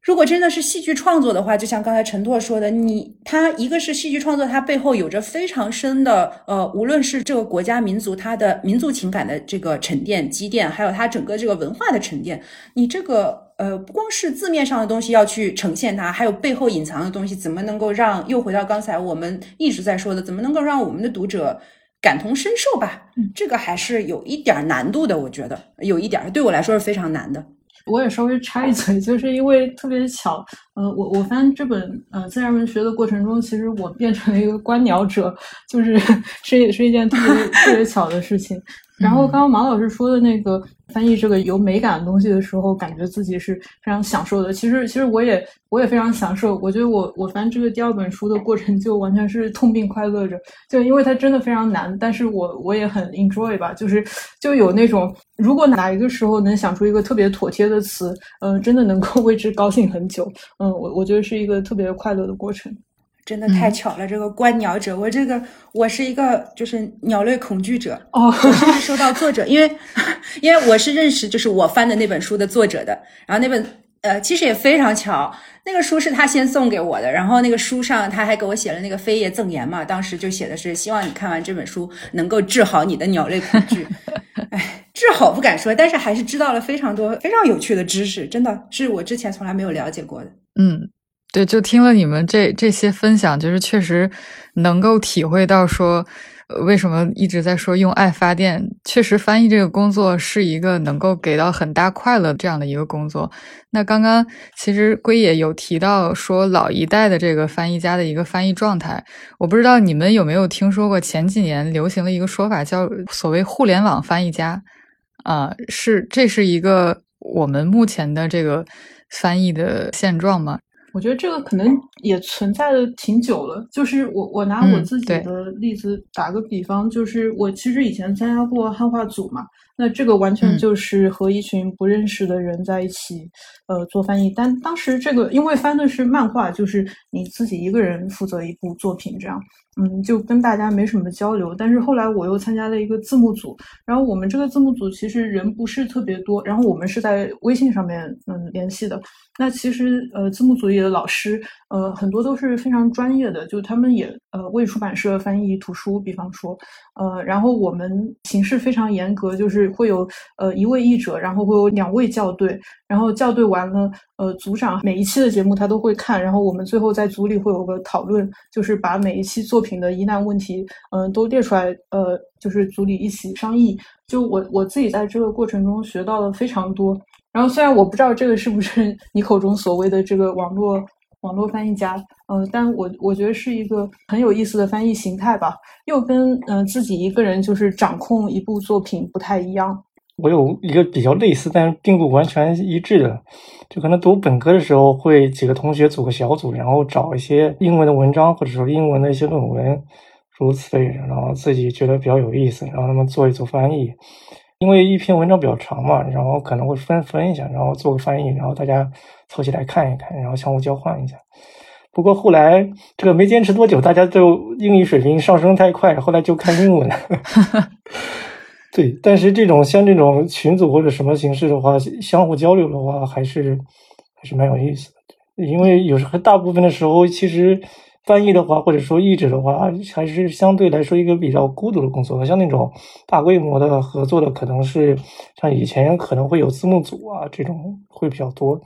Speaker 2: 如果真的是戏剧创作的话，就像刚才陈拓说的，你他一个是戏剧创作，它背后有着非常深的呃，无论是这个国家民族它的民族情感的这个沉淀积淀，还有它整个这个文化的沉淀。你这个呃，不光是字面上的东西要去呈现它，还有背后隐藏的东西，怎么能够让又回到刚才我们一直在说的，怎么能够让我们的读者感同身受吧？嗯这个还是有一点难度的，我觉得有一点对我来说是非常难的。
Speaker 1: 我也稍微插一嘴，就是因为特别巧，呃，我我翻这本呃自然文学的过程中，其实我变成了一个观鸟者，就是 是也是一件特别特别巧的事情。然后刚刚马老师说的那个。翻译这个有美感的东西的时候，感觉自己是非常享受的。其实，其实我也我也非常享受。我觉得我我翻这个第二本书的过程，就完全是痛并快乐着。就因为它真的非常难，但是我我也很 enjoy 吧。就是就有那种，如果哪一个时候能想出一个特别妥帖的词，嗯，真的能够 为之高兴很久。嗯，我我觉得是一个特别快乐的过程。
Speaker 2: 真的太巧了，这个观鸟者，我这个我是一个就是鸟类恐惧者
Speaker 1: 哦。
Speaker 2: 我是收到作者，因为 因为我是认识就是我翻的那本书的作者的，然后那本呃其实也非常巧，那个书是他先送给我的，然后那个书上他还给我写了那个扉页赠言嘛，当时就写的是希望你看完这本书能够治好你的鸟类恐惧。哎，治好不敢说，但是还是知道了非常多非常有趣的知识，真的是我之前从来没有了解过的。
Speaker 4: 嗯。对，就听了你们这这些分享，就是确实能够体会到说，为什么一直在说用爱发电。确实，翻译这个工作是一个能够给到很大快乐这样的一个工作。那刚刚其实龟野有提到说老一代的这个翻译家的一个翻译状态，我不知道你们有没有听说过前几年流行的一个说法，叫所谓互联网翻译家。啊，是这是一个我们目前的这个翻译的现状吗？
Speaker 1: 我觉得这个可能也存在的挺久了。就是我我拿我自己的例子打个比方，就是我其实以前参加过汉化组嘛。那这个完全就是和一群不认识的人在一起，呃，做翻译。但当时这个因为翻的是漫画，就是你自己一个人负责一部作品，这样，嗯，就跟大家没什么交流。但是后来我又参加了一个字幕组，然后我们这个字幕组其实人不是特别多，然后我们是在微信上面嗯联系的。那其实呃字幕组里的老师呃很多都是非常专业的，就他们也呃为出版社翻译图书，比方说呃，然后我们形式非常严格，就是。会有呃一位译者，然后会有两位校对，然后校对完了，呃组长每一期的节目他都会看，然后我们最后在组里会有个讨论，就是把每一期作品的疑难问题，嗯都列出来，呃就是组里一起商议。就我我自己在这个过程中学到了非常多，然后虽然我不知道这个是不是 你口中所谓的这个网络。网络翻译家，嗯，但我我觉得是一个很有意思的翻译形态吧，又跟嗯自己一个人就是掌控一部作品不太一样。
Speaker 3: 我有一个比较类似，但并不完全一致的，就可能读本科的时候会几个同学组个小组，然后找一些英文的文章或者说英文的一些论文，如此类，然后自己觉得比较有意思，然后他们做一做翻译。因为一篇文章比较长嘛，然后可能会分分一下，然后做个翻译，然后大家凑起来看一看，然后相互交换一下。不过后来这个没坚持多久，大家就英语水平上升太快，后来就看英文了。对，但是这种像这种群组或者什么形式的话，相互交流的话，还是还是蛮有意思的。因为有时候大部分的时候，其实。翻译的话，或者说译制的话，还是相对来说一个比较孤独的工作。像那种大规模的合作的，可能是像以前可能会有字幕组啊，这种会比较多。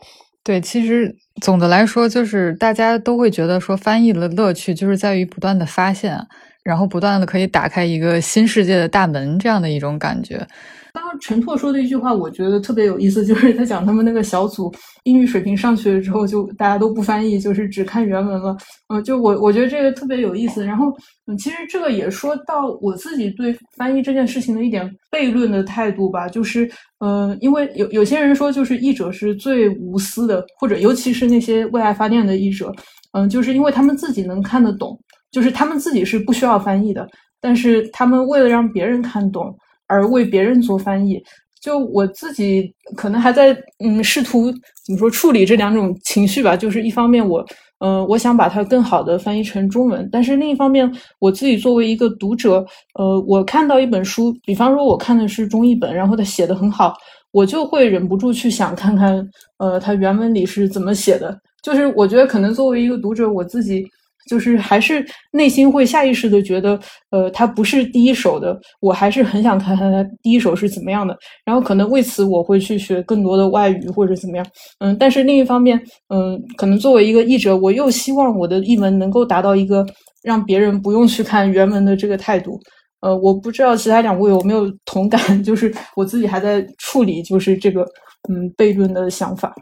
Speaker 4: 对，其实总的来说，就是大家都会觉得说，翻译的乐趣就是在于不断的发现，然后不断的可以打开一个新世界的大门，这样的一种感觉。
Speaker 1: 刚刚陈拓说的一句话，我觉得特别有意思，就是他讲他们那个小组英语水平上去了之后，就大家都不翻译，就是只看原文了。嗯，就我我觉得这个特别有意思。然后，嗯，其实这个也说到我自己对翻译这件事情的一点悖论的态度吧，就是，嗯，因为有有些人说，就是译者是最无私的，或者尤其是那些为爱发电的译者，嗯，就是因为他们自己能看得懂，就是他们自己是不需要翻译的，但是他们为了让别人看懂。而为别人做翻译，就我自己可能还在嗯试图怎么说处理这两种情绪吧。就是一方面我呃我想把它更好的翻译成中文，但是另一方面我自己作为一个读者，呃我看到一本书，比方说我看的是中译本，然后它写的很好，我就会忍不住去想看看呃它原文里是怎么写的。就是我觉得可能作为一个读者，我自己。就是还是内心会下意识的觉得，呃，它不是第一手的，我还是很想看看它第一手是怎么样的。然后可能为此我会去学更多的外语或者怎么样，嗯。但是另一方面，嗯，可能作为一个译者，我又希望我的译文能够达到一个让别人不用去看原文的这个态度。呃，我不知道其他两位有没有同感，就是我自己还在处理，就是这个嗯悖论的想法。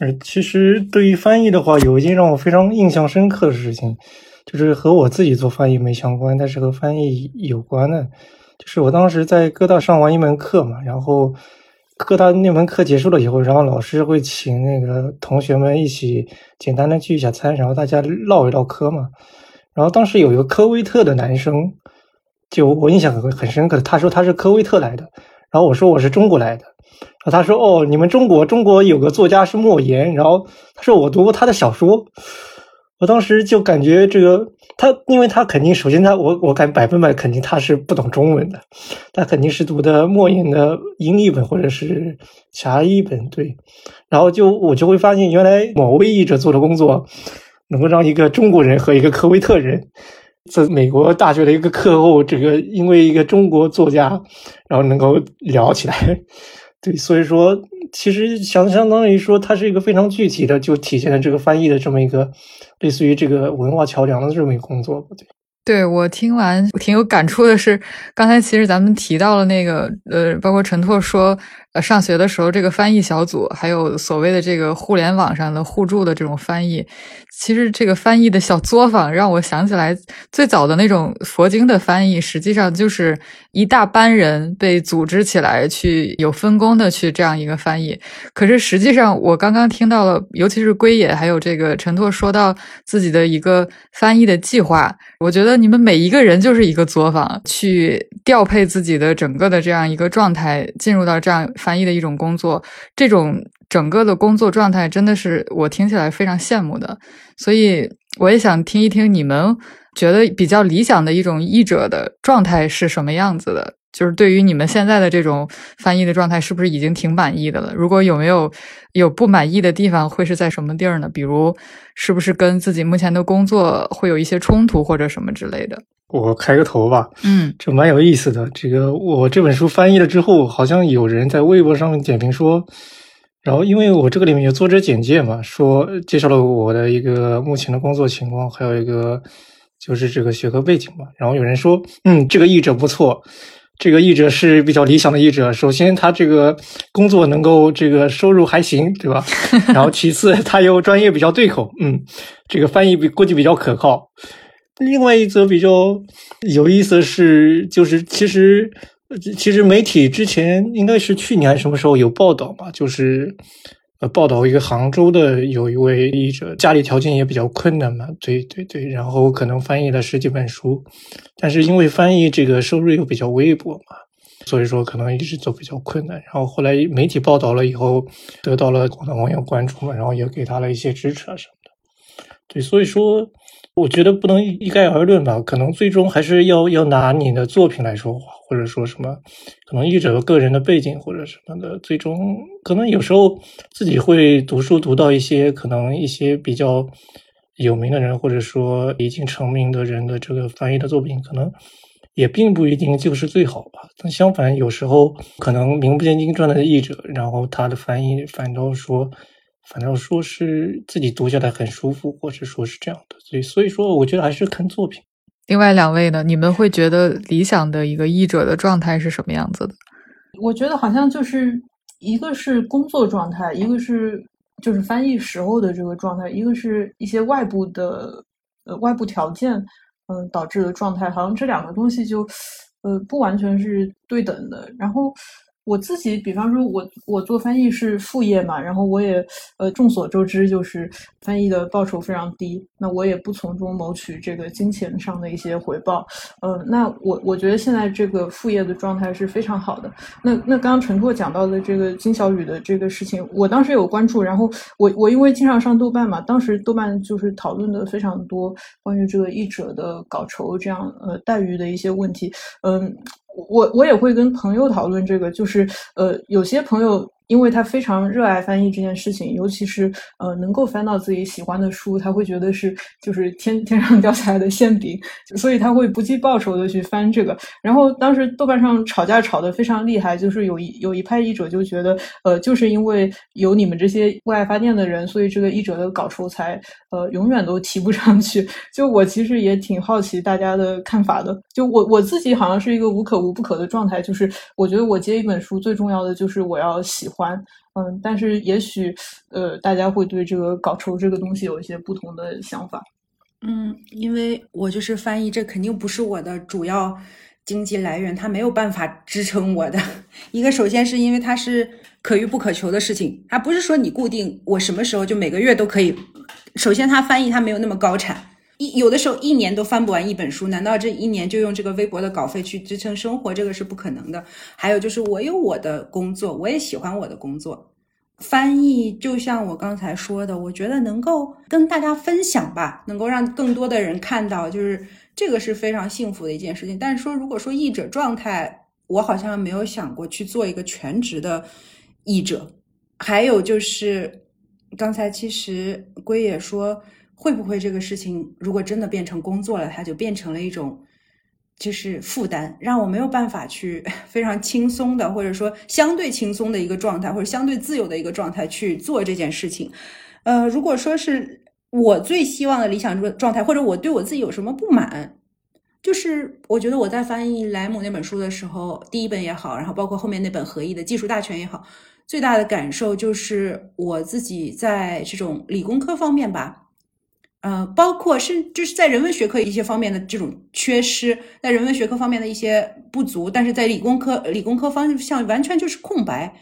Speaker 3: 呃，其实对于翻译的话，有一件让我非常印象深刻的事情，就是和我自己做翻译没相关，但是和翻译有关的，就是我当时在哥大上完一门课嘛，然后哥大那门课结束了以后，然后老师会请那个同学们一起简单的聚一下餐，然后大家唠一唠嗑嘛。然后当时有一个科威特的男生，就我印象很很深刻的，他说他是科威特来的，然后我说我是中国来的。然后他说：“哦，你们中国中国有个作家是莫言。”然后他说：“我读过他的小说。”我当时就感觉这个他，因为他肯定首先他我我感百分百肯定他是不懂中文的，他肯定是读的莫言的英译本或者是其译本。对，然后就我就会发现，原来某位译者做的工作，能够让一个中国人和一个科威特人在美国大学的一个课后，这个因为一个中国作家，然后能够聊起来。对，所以说，其实相相当于说，它是一个非常具体的，就体现了这个翻译的这么一个，类似于这个文化桥梁的这么一个工作。对，
Speaker 4: 对我听完挺有感触的是，刚才其实咱们提到了那个，呃，包括陈拓说，呃，上学的时候，这个翻译小组，还有所谓的这个互联网上的互助的这种翻译，其实这个翻译的小作坊，让我想起来最早的那种佛经的翻译，实际上就是一大班人被组织起来去有分工的去这样一个翻译。可是实际上，我刚刚听到了，尤其是龟野还有这个陈拓说到自己的一个翻译的计划，我觉得你们每一个人就是一个作坊，去调配自己的整个的这样一个状态，进入到这样。翻译的一种工作，这种整个的工作状态真的是我听起来非常羡慕的，所以我也想听一听你们觉得比较理想的一种译者的状态是什么样子的。就是对于你们现在的这种翻译的状态，是不是已经挺满意的了？如果有没有有不满意的地方，会是在什么地儿呢？比如是不是跟自己目前的工作会有一些冲突或者什么之类的？
Speaker 3: 我开个头吧，
Speaker 4: 嗯，
Speaker 3: 这蛮有意思的。这个我这本书翻译了之后，好像有人在微博上面点评说，然后因为我这个里面有作者简介嘛，说介绍了我的一个目前的工作情况，还有一个就是这个学科背景嘛。然后有人说，嗯，这个译者不错。这个译者是比较理想的译者。首先，他这个工作能够这个收入还行，对吧？然后其次，他又专业比较对口，嗯，这个翻译比估计比较可靠。另外一则比较有意思的是，就是其实其实媒体之前应该是去年什么时候有报道吧，就是。呃，报道一个杭州的有一位译者，家里条件也比较困难嘛，对对对，然后可能翻译了十几本书，但是因为翻译这个收入又比较微薄嘛，所以说可能一直都比较困难。然后后来媒体报道了以后，得到了广大网友关注嘛，然后也给他了一些支持啊什么的。对，所以说我觉得不能一概而论吧，可能最终还是要要拿你的作品来说话。或者说什么，可能译者个人的背景或者什么的，最终可能有时候自己会读书读到一些可能一些比较有名的人，或者说已经成名的人的这个翻译的作品，可能也并不一定就是最好吧。但相反，有时候可能名不见经传的译者，然后他的翻译反倒说，反正说是自己读下来很舒服，或者说是这样的。所以，所以说，我觉得还是看作品。
Speaker 4: 另外两位呢？你们会觉得理想的一个译者的状态是什么样子的？
Speaker 1: 我觉得好像就是一个是工作状态，一个是就是翻译时候的这个状态，一个是一些外部的呃外部条件嗯导致的状态，好像这两个东西就呃不完全是对等的。然后。我自己，比方说，我我做翻译是副业嘛，然后我也，呃，众所周知，就是翻译的报酬非常低，那我也不从中谋取这个金钱上的一些回报，呃，那我我觉得现在这个副业的状态是非常好的。那那刚刚陈拓讲到的这个金小雨的这个事情，我当时有关注，然后我我因为经常上豆瓣嘛，当时豆瓣就是讨论的非常多关于这个译者的稿酬这样呃待遇的一些问题，嗯。我我也会跟朋友讨论这个，就是呃，有些朋友。因为他非常热爱翻译这件事情，尤其是呃能够翻到自己喜欢的书，他会觉得是就是天天上掉下来的馅饼，所以他会不计报酬的去翻这个。然后当时豆瓣上吵架吵得非常厉害，就是有一有一派译者就觉得，呃，就是因为有你们这些为爱发电的人，所以这个译者的稿酬才呃永远都提不上去。就我其实也挺好奇大家的看法的。就我我自己好像是一个无可无不可的状态，就是我觉得我接一本书最重要的就是我要喜。欢，嗯，但是也许，呃，大家会对这个稿酬这个东西有一些不同的想法。
Speaker 2: 嗯，因为我就是翻译，这肯定不是我的主要经济来源，它没有办法支撑我的。一个，首先是因为它是可遇不可求的事情，它不是说你固定我什么时候就每个月都可以。首先，它翻译它没有那么高产。一有的时候一年都翻不完一本书，难道这一年就用这个微薄的稿费去支撑生活？这个是不可能的。还有就是我有我的工作，我也喜欢我的工作。翻译就像我刚才说的，我觉得能够跟大家分享吧，能够让更多的人看到，就是这个是非常幸福的一件事情。但是说如果说译者状态，我好像没有想过去做一个全职的译者。还有就是刚才其实龟也说。会不会这个事情如果真的变成工作了，它就变成了一种就是负担，让我没有办法去 非常轻松的，或者说相对轻松的一个状态，或者相对自由的一个状态去做这件事情。呃，如果说是我最希望的理想状状态，或者我对我自己有什么不满，就是我觉得我在翻译莱姆那本书的时候，第一本也好，然后包括后面那本合译的《技术大全》也好，最大的感受就是我自己在这种理工科方面吧。呃，包括是就是在人文学科一些方面的这种缺失，在人文学科方面的一些不足，但是在理工科理工科方向完全就是空白。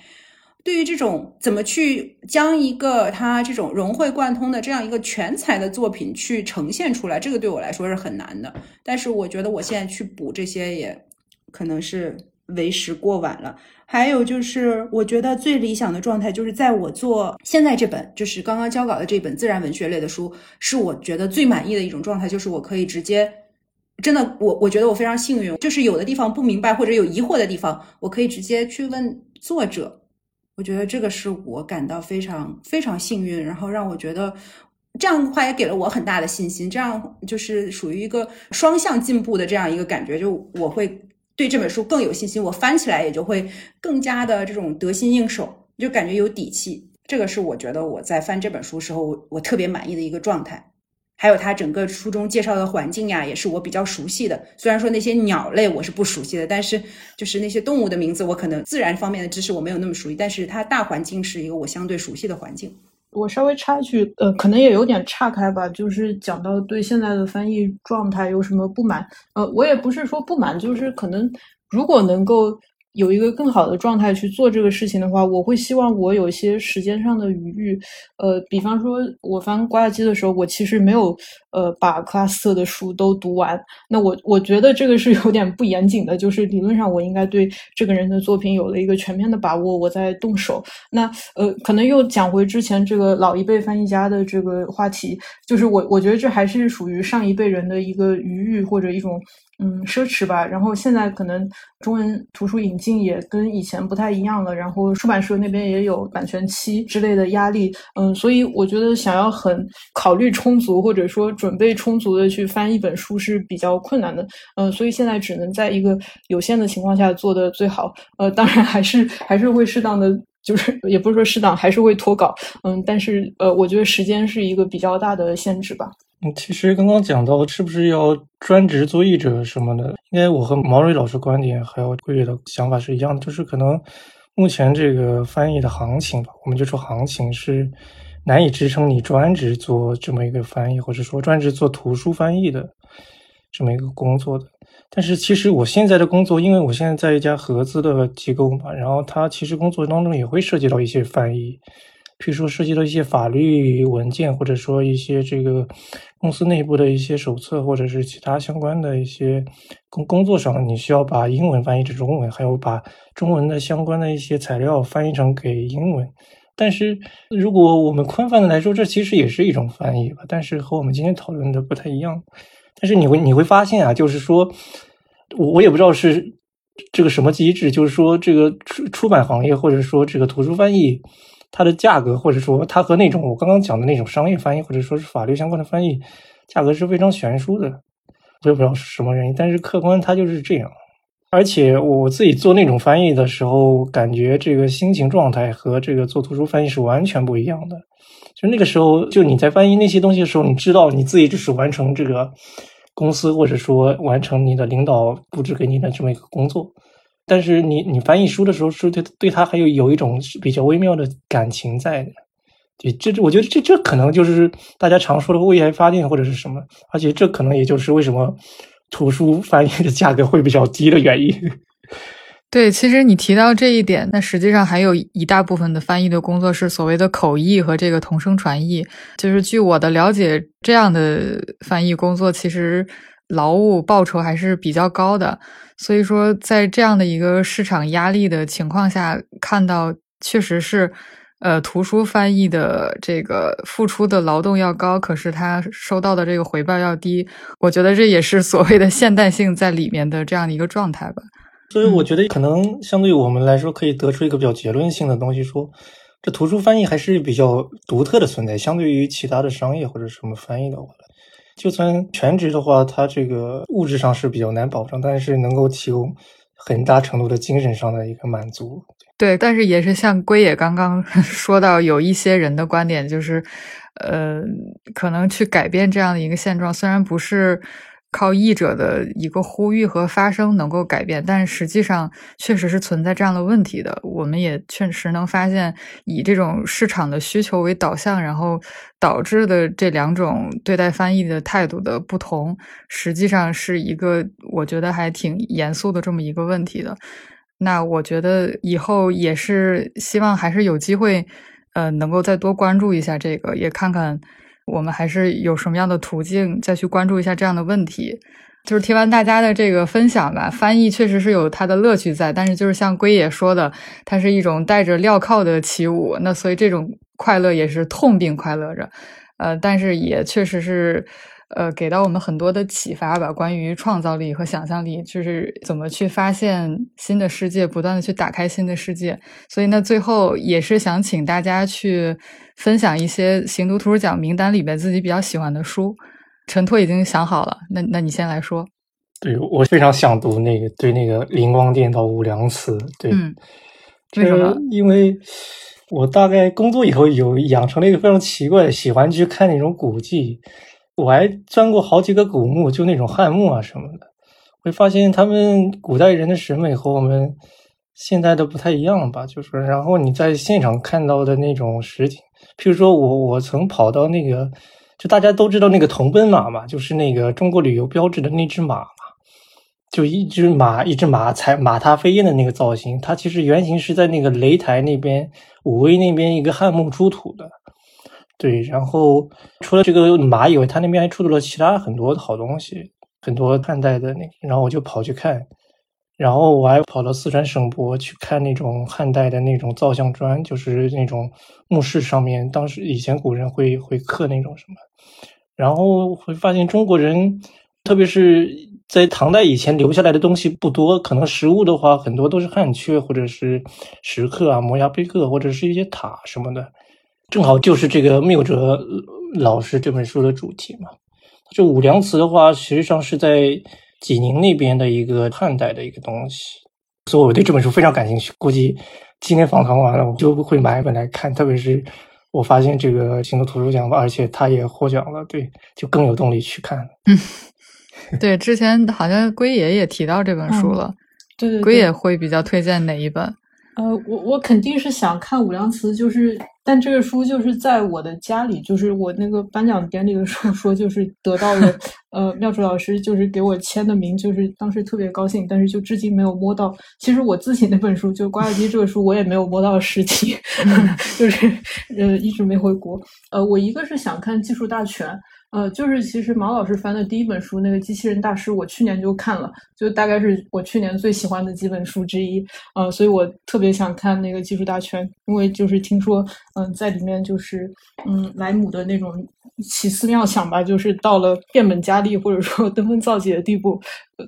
Speaker 2: 对于这种怎么去将一个他这种融会贯通的这样一个全才的作品去呈现出来，这个对我来说是很难的。但是我觉得我现在去补这些也可能是为时过晚了。还有就是，我觉得最理想的状态就是在我做现在这本，就是刚刚交稿的这本自然文学类的书，是我觉得最满意的一种状态。就是我可以直接，真的，我我觉得我非常幸运，就是有的地方不明白或者有疑惑的地方，我可以直接去问作者。我觉得这个是我感到非常非常幸运，然后让我觉得这样的话也给了我很大的信心。这样就是属于一个双向进步的这样一个感觉，就我会。对这本书更有信心，我翻起来也就会更加的这种得心应手，就感觉有底气。这个是我觉得我在翻这本书时候，我特别满意的一个状态。还有它整个书中介绍的环境呀，也是我比较熟悉的。虽然说那些鸟类我是不熟悉的，但是就是那些动物的名字，我可能自然方面的知识我没有那么熟悉，但是它大环境是一个我相对熟悉的环境。
Speaker 1: 我稍微插一句，呃，可能也有点岔开吧，就是讲到对现在的翻译状态有什么不满，呃，我也不是说不满，就是可能如果能够。有一个更好的状态去做这个事情的话，我会希望我有一些时间上的余裕。呃，比方说，我翻瓜亚基的时候，我其实没有呃把克拉斯特的书都读完。那我我觉得这个是有点不严谨的，就是理论上我应该对这个人的作品有了一个全面的把握，我在动手。那呃，可能又讲回之前这个老一辈翻译家的这个话题，就是我我觉得这还是属于上一辈人的一个余裕或者一种。嗯，奢侈吧。然后现在可能中文图书引进也跟以前不太一样了。然后出版社那边也有版权期之类的压力。嗯，所以我觉得想要很考虑充足或者说准备充足的去翻一本书是比较困难的。嗯，所以现在只能在一个有限的情况下做的最好。呃，当然还是还是会适当的，就是也不是说适当，还是会脱稿。嗯，但是呃，我觉得时间是一个比较大的限制吧。
Speaker 3: 其实刚刚讲到是不是要专职做译者什么的，应该我和毛蕊老师观点还有桂月的想法是一样的，就是可能目前这个翻译的行情吧，我们就说行情是难以支撑你专职做这么一个翻译，或者说专职做图书翻译的这么一个工作的。但是其实我现在的工作，因为我现在在一家合资的机构嘛，然后它其实工作当中也会涉及到一些翻译。比如说涉及到一些法律文件，或者说一些这个公司内部的一些手册，或者是其他相关的一些工工作上，你需要把英文翻译成中文，还有把中文的相关的一些材料翻译成给英文。但是如果我们宽泛的来说，这其实也是一种翻译吧，但是和我们今天讨论的不太一样。但是你会你会发现啊，就是说，我我也不知道是这个什么机制，就是说这个出出版行业，或者说这个图书翻译。它的价格，或者说它和那种我刚刚讲的那种商业翻译，或者说是法律相关的翻译，价格是非常悬殊的。我也不知道是什么原因，但是客观它就是这样。而且我自己做那种翻译的时候，感觉这个心情状态和这个做图书翻译是完全不一样的。就那个时候，就你在翻译那些东西的时候，你知道你自己只是完成这个公司或者说完成你的领导布置给你的这么一个工作。但是你你翻译书的时候，是对对他还有有一种比较微妙的感情在的，对，这这我觉得这这可能就是大家常说的为爱发电或者是什么，而且这可能也就是为什么图书翻译的价格会比较低的原因。
Speaker 4: 对，其实你提到这一点，那实际上还有一大部分的翻译的工作是所谓的口译和这个同声传译，就是据我的了解，这样的翻译工作其实劳务报酬还是比较高的。所以说，在这样的一个市场压力的情况下，看到确实是，呃，图书翻译的这个付出的劳动要高，可是他收到的这个回报要低。我觉得这也是所谓的现代性在里面的这样的一个状态吧。
Speaker 3: 所以我觉得可能相对于我们来说，可以得出一个比较结论性的东西，说这图书翻译还是比较独特的存在，相对于其他的商业或者什么翻译的话。就算全职的话，他这个物质上是比较难保障，但是能够提供很大程度的精神上的一个满足。
Speaker 4: 对，但是也是像龟野刚刚 说到，有一些人的观点就是，呃，可能去改变这样的一个现状，虽然不是靠译者的一个呼吁和发声能够改变，但实际上确实是存在这样的问题的。我们也确实能发现，以这种市场的需求为导向，然后导致的这两种对待翻译的态度的不同，实际上是一个我觉得还挺严肃的这么一个问题的。那我觉得以后也是希望还是有机会，呃，能够再多关注一下这个，也看看。我们还是有什么样的途径再去关注一下这样的问题？就是听完大家的这个分享吧，翻译确实是有它的乐趣在，但是就是像龟爷说的，它是一种带着镣铐的起舞，那所以这种快乐也是痛并快乐着，呃，但是也确实是。呃，给到我们很多的启发吧，关于创造力和想象力，就是怎么去发现新的世界，不断的去打开新的世界。所以呢，最后也是想请大家去分享一些行读图书奖名单里边自己比较喜欢的书。陈拓已经想好了，那那你先来说。
Speaker 3: 对我非常想读那个，对那个灵光电到武良祠。对，
Speaker 4: 为什么？
Speaker 3: 因为我大概工作以后有养成了一个非常奇怪的喜欢，去看那种古迹。我还钻过好几个古墓，就那种汉墓啊什么的，会发现他们古代人的审美和我们现在的不太一样吧。就是，然后你在现场看到的那种实景，譬如说我我曾跑到那个，就大家都知道那个铜奔马嘛，就是那个中国旅游标志的那只马嘛，就一只马一只马踩马踏飞燕的那个造型，它其实原型是在那个擂台那边武威那边一个汉墓出土的。对，然后除了这个马以外，它那边还出土了其他很多好东西，很多汉代的那，然后我就跑去看，然后我还跑到四川省博去看那种汉代的那种造像砖，就是那种墓室上面，当时以前古人会会刻那种什么，然后会发现中国人，特别是在唐代以前留下来的东西不多，可能实物的话很多都是汉阙或者是石刻啊、摩崖碑刻或者是一些塔什么的。正好就是这个缪哲老师这本书的主题嘛。这武梁祠的话，实际上是在济宁那边的一个汉代的一个东西，所以我对这本书非常感兴趣。估计今天访谈完了，我就会买一本来看。特别是我发现这个行动图书奖吧而且他也获奖了，对，就更有动力去看。
Speaker 4: 嗯，对，之前好像龟爷也提到这本书了。
Speaker 1: 对对，
Speaker 4: 龟爷会比较推荐哪一本？
Speaker 1: 呃，我我肯定是想看武梁祠，就是。但这个书就是在我的家里，就是我那个颁奖典礼的时候说，就是得到了 呃妙竹老师就是给我签的名，就是当时特别高兴，但是就至今没有摸到。其实我自己那本书就《瓜尔基》这个书，我也没有摸到实体，就是呃一直没回国。呃，我一个是想看《技术大全》。呃，就是其实毛老师翻的第一本书那个机器人大师，我去年就看了，就大概是我去年最喜欢的几本书之一。呃，所以我特别想看那个技术大全，因为就是听说，嗯，在里面就是嗯莱姆的那种奇思妙想吧，就是到了变本加厉或者说 登峰造极的地步。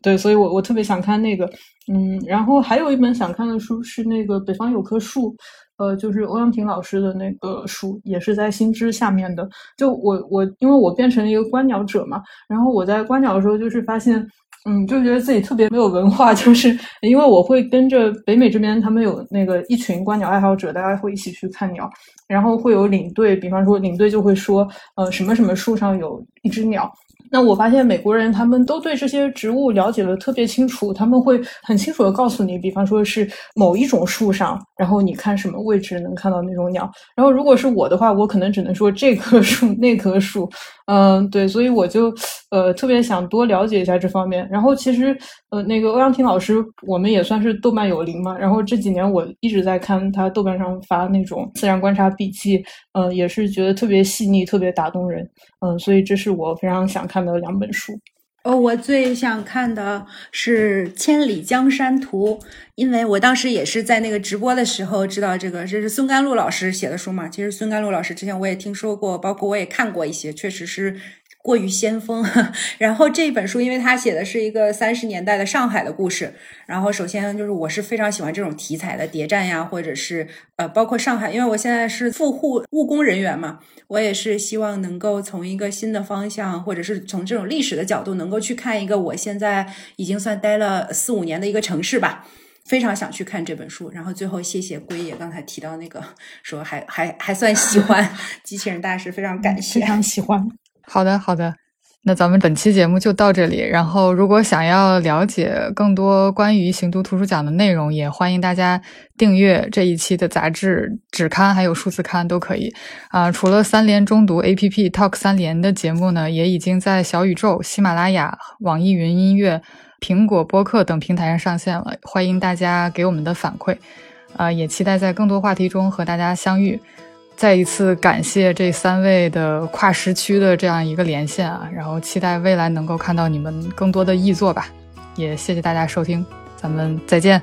Speaker 1: 对，所以我我特别想看那个，嗯，然后还有一本想看的书是那个北方有棵树。呃，就是欧阳婷老师的那个书，也是在新知下面的。就我我，因为我变成了一个观鸟者嘛，然后我在观鸟的时候，就是发现，嗯，就觉得自己特别没有文化，就是因为我会跟着北美这边，他们有那个一群观鸟爱好者，大家会一起去看鸟，然后会有领队，比方说领队就会说，呃，什么什么树上有一只鸟。那我发现美国人他们都对这些植物了解的特别清楚，他们会很清楚的告诉你，比方说是某一种树上，然后你看什么位置能看到那种鸟。然后如果是我的话，我可能只能说这棵树 那棵树。嗯，对，所以我就呃特别想多了解一下这方面。然后其实呃那个欧阳婷老师，我们也算是豆瓣有灵嘛。然后这几年我一直在看他豆瓣上发那种自然观察笔记，嗯，也是觉得特别细腻，特别打动人。嗯，所以这是我非常想看的两本书。
Speaker 2: 哦，我最想看的是《千里江山图》，因为我当时也是在那个直播的时候知道这个，这是孙甘露老师写的书嘛。其实孙甘露老师之前我也听说过，包括我也看过一些，确实是。过于先锋，然后这本书，因为他写的是一个三十年代的上海的故事，然后首先就是我是非常喜欢这种题材的谍战呀，或者是呃，包括上海，因为我现在是复护务工人员嘛，我也是希望能够从一个新的方向，或者是从这种历史的角度，能够去看一个我现在已经算待了四五年的一个城市吧，非常想去看这本书。然后最后谢谢龟爷刚才提到那个说还还还算喜欢 机器人大师，非常感谢，
Speaker 1: 非常喜欢。
Speaker 4: 好的，好的，那咱们本期节目就到这里。然后，如果想要了解更多关于行读图书奖的内容，也欢迎大家订阅这一期的杂志纸刊，还有数字刊都可以。啊，除了三联中读 APP Talk 三联的节目呢，也已经在小宇宙、喜马拉雅、网易云音乐、苹果播客等平台上上线了。欢迎大家给我们的反馈。啊，也期待在更多话题中和大家相遇。再一次感谢这三位的跨时区的这样一个连线啊，然后期待未来能够看到你们更多的译作吧，也谢谢大家收听，咱们再见。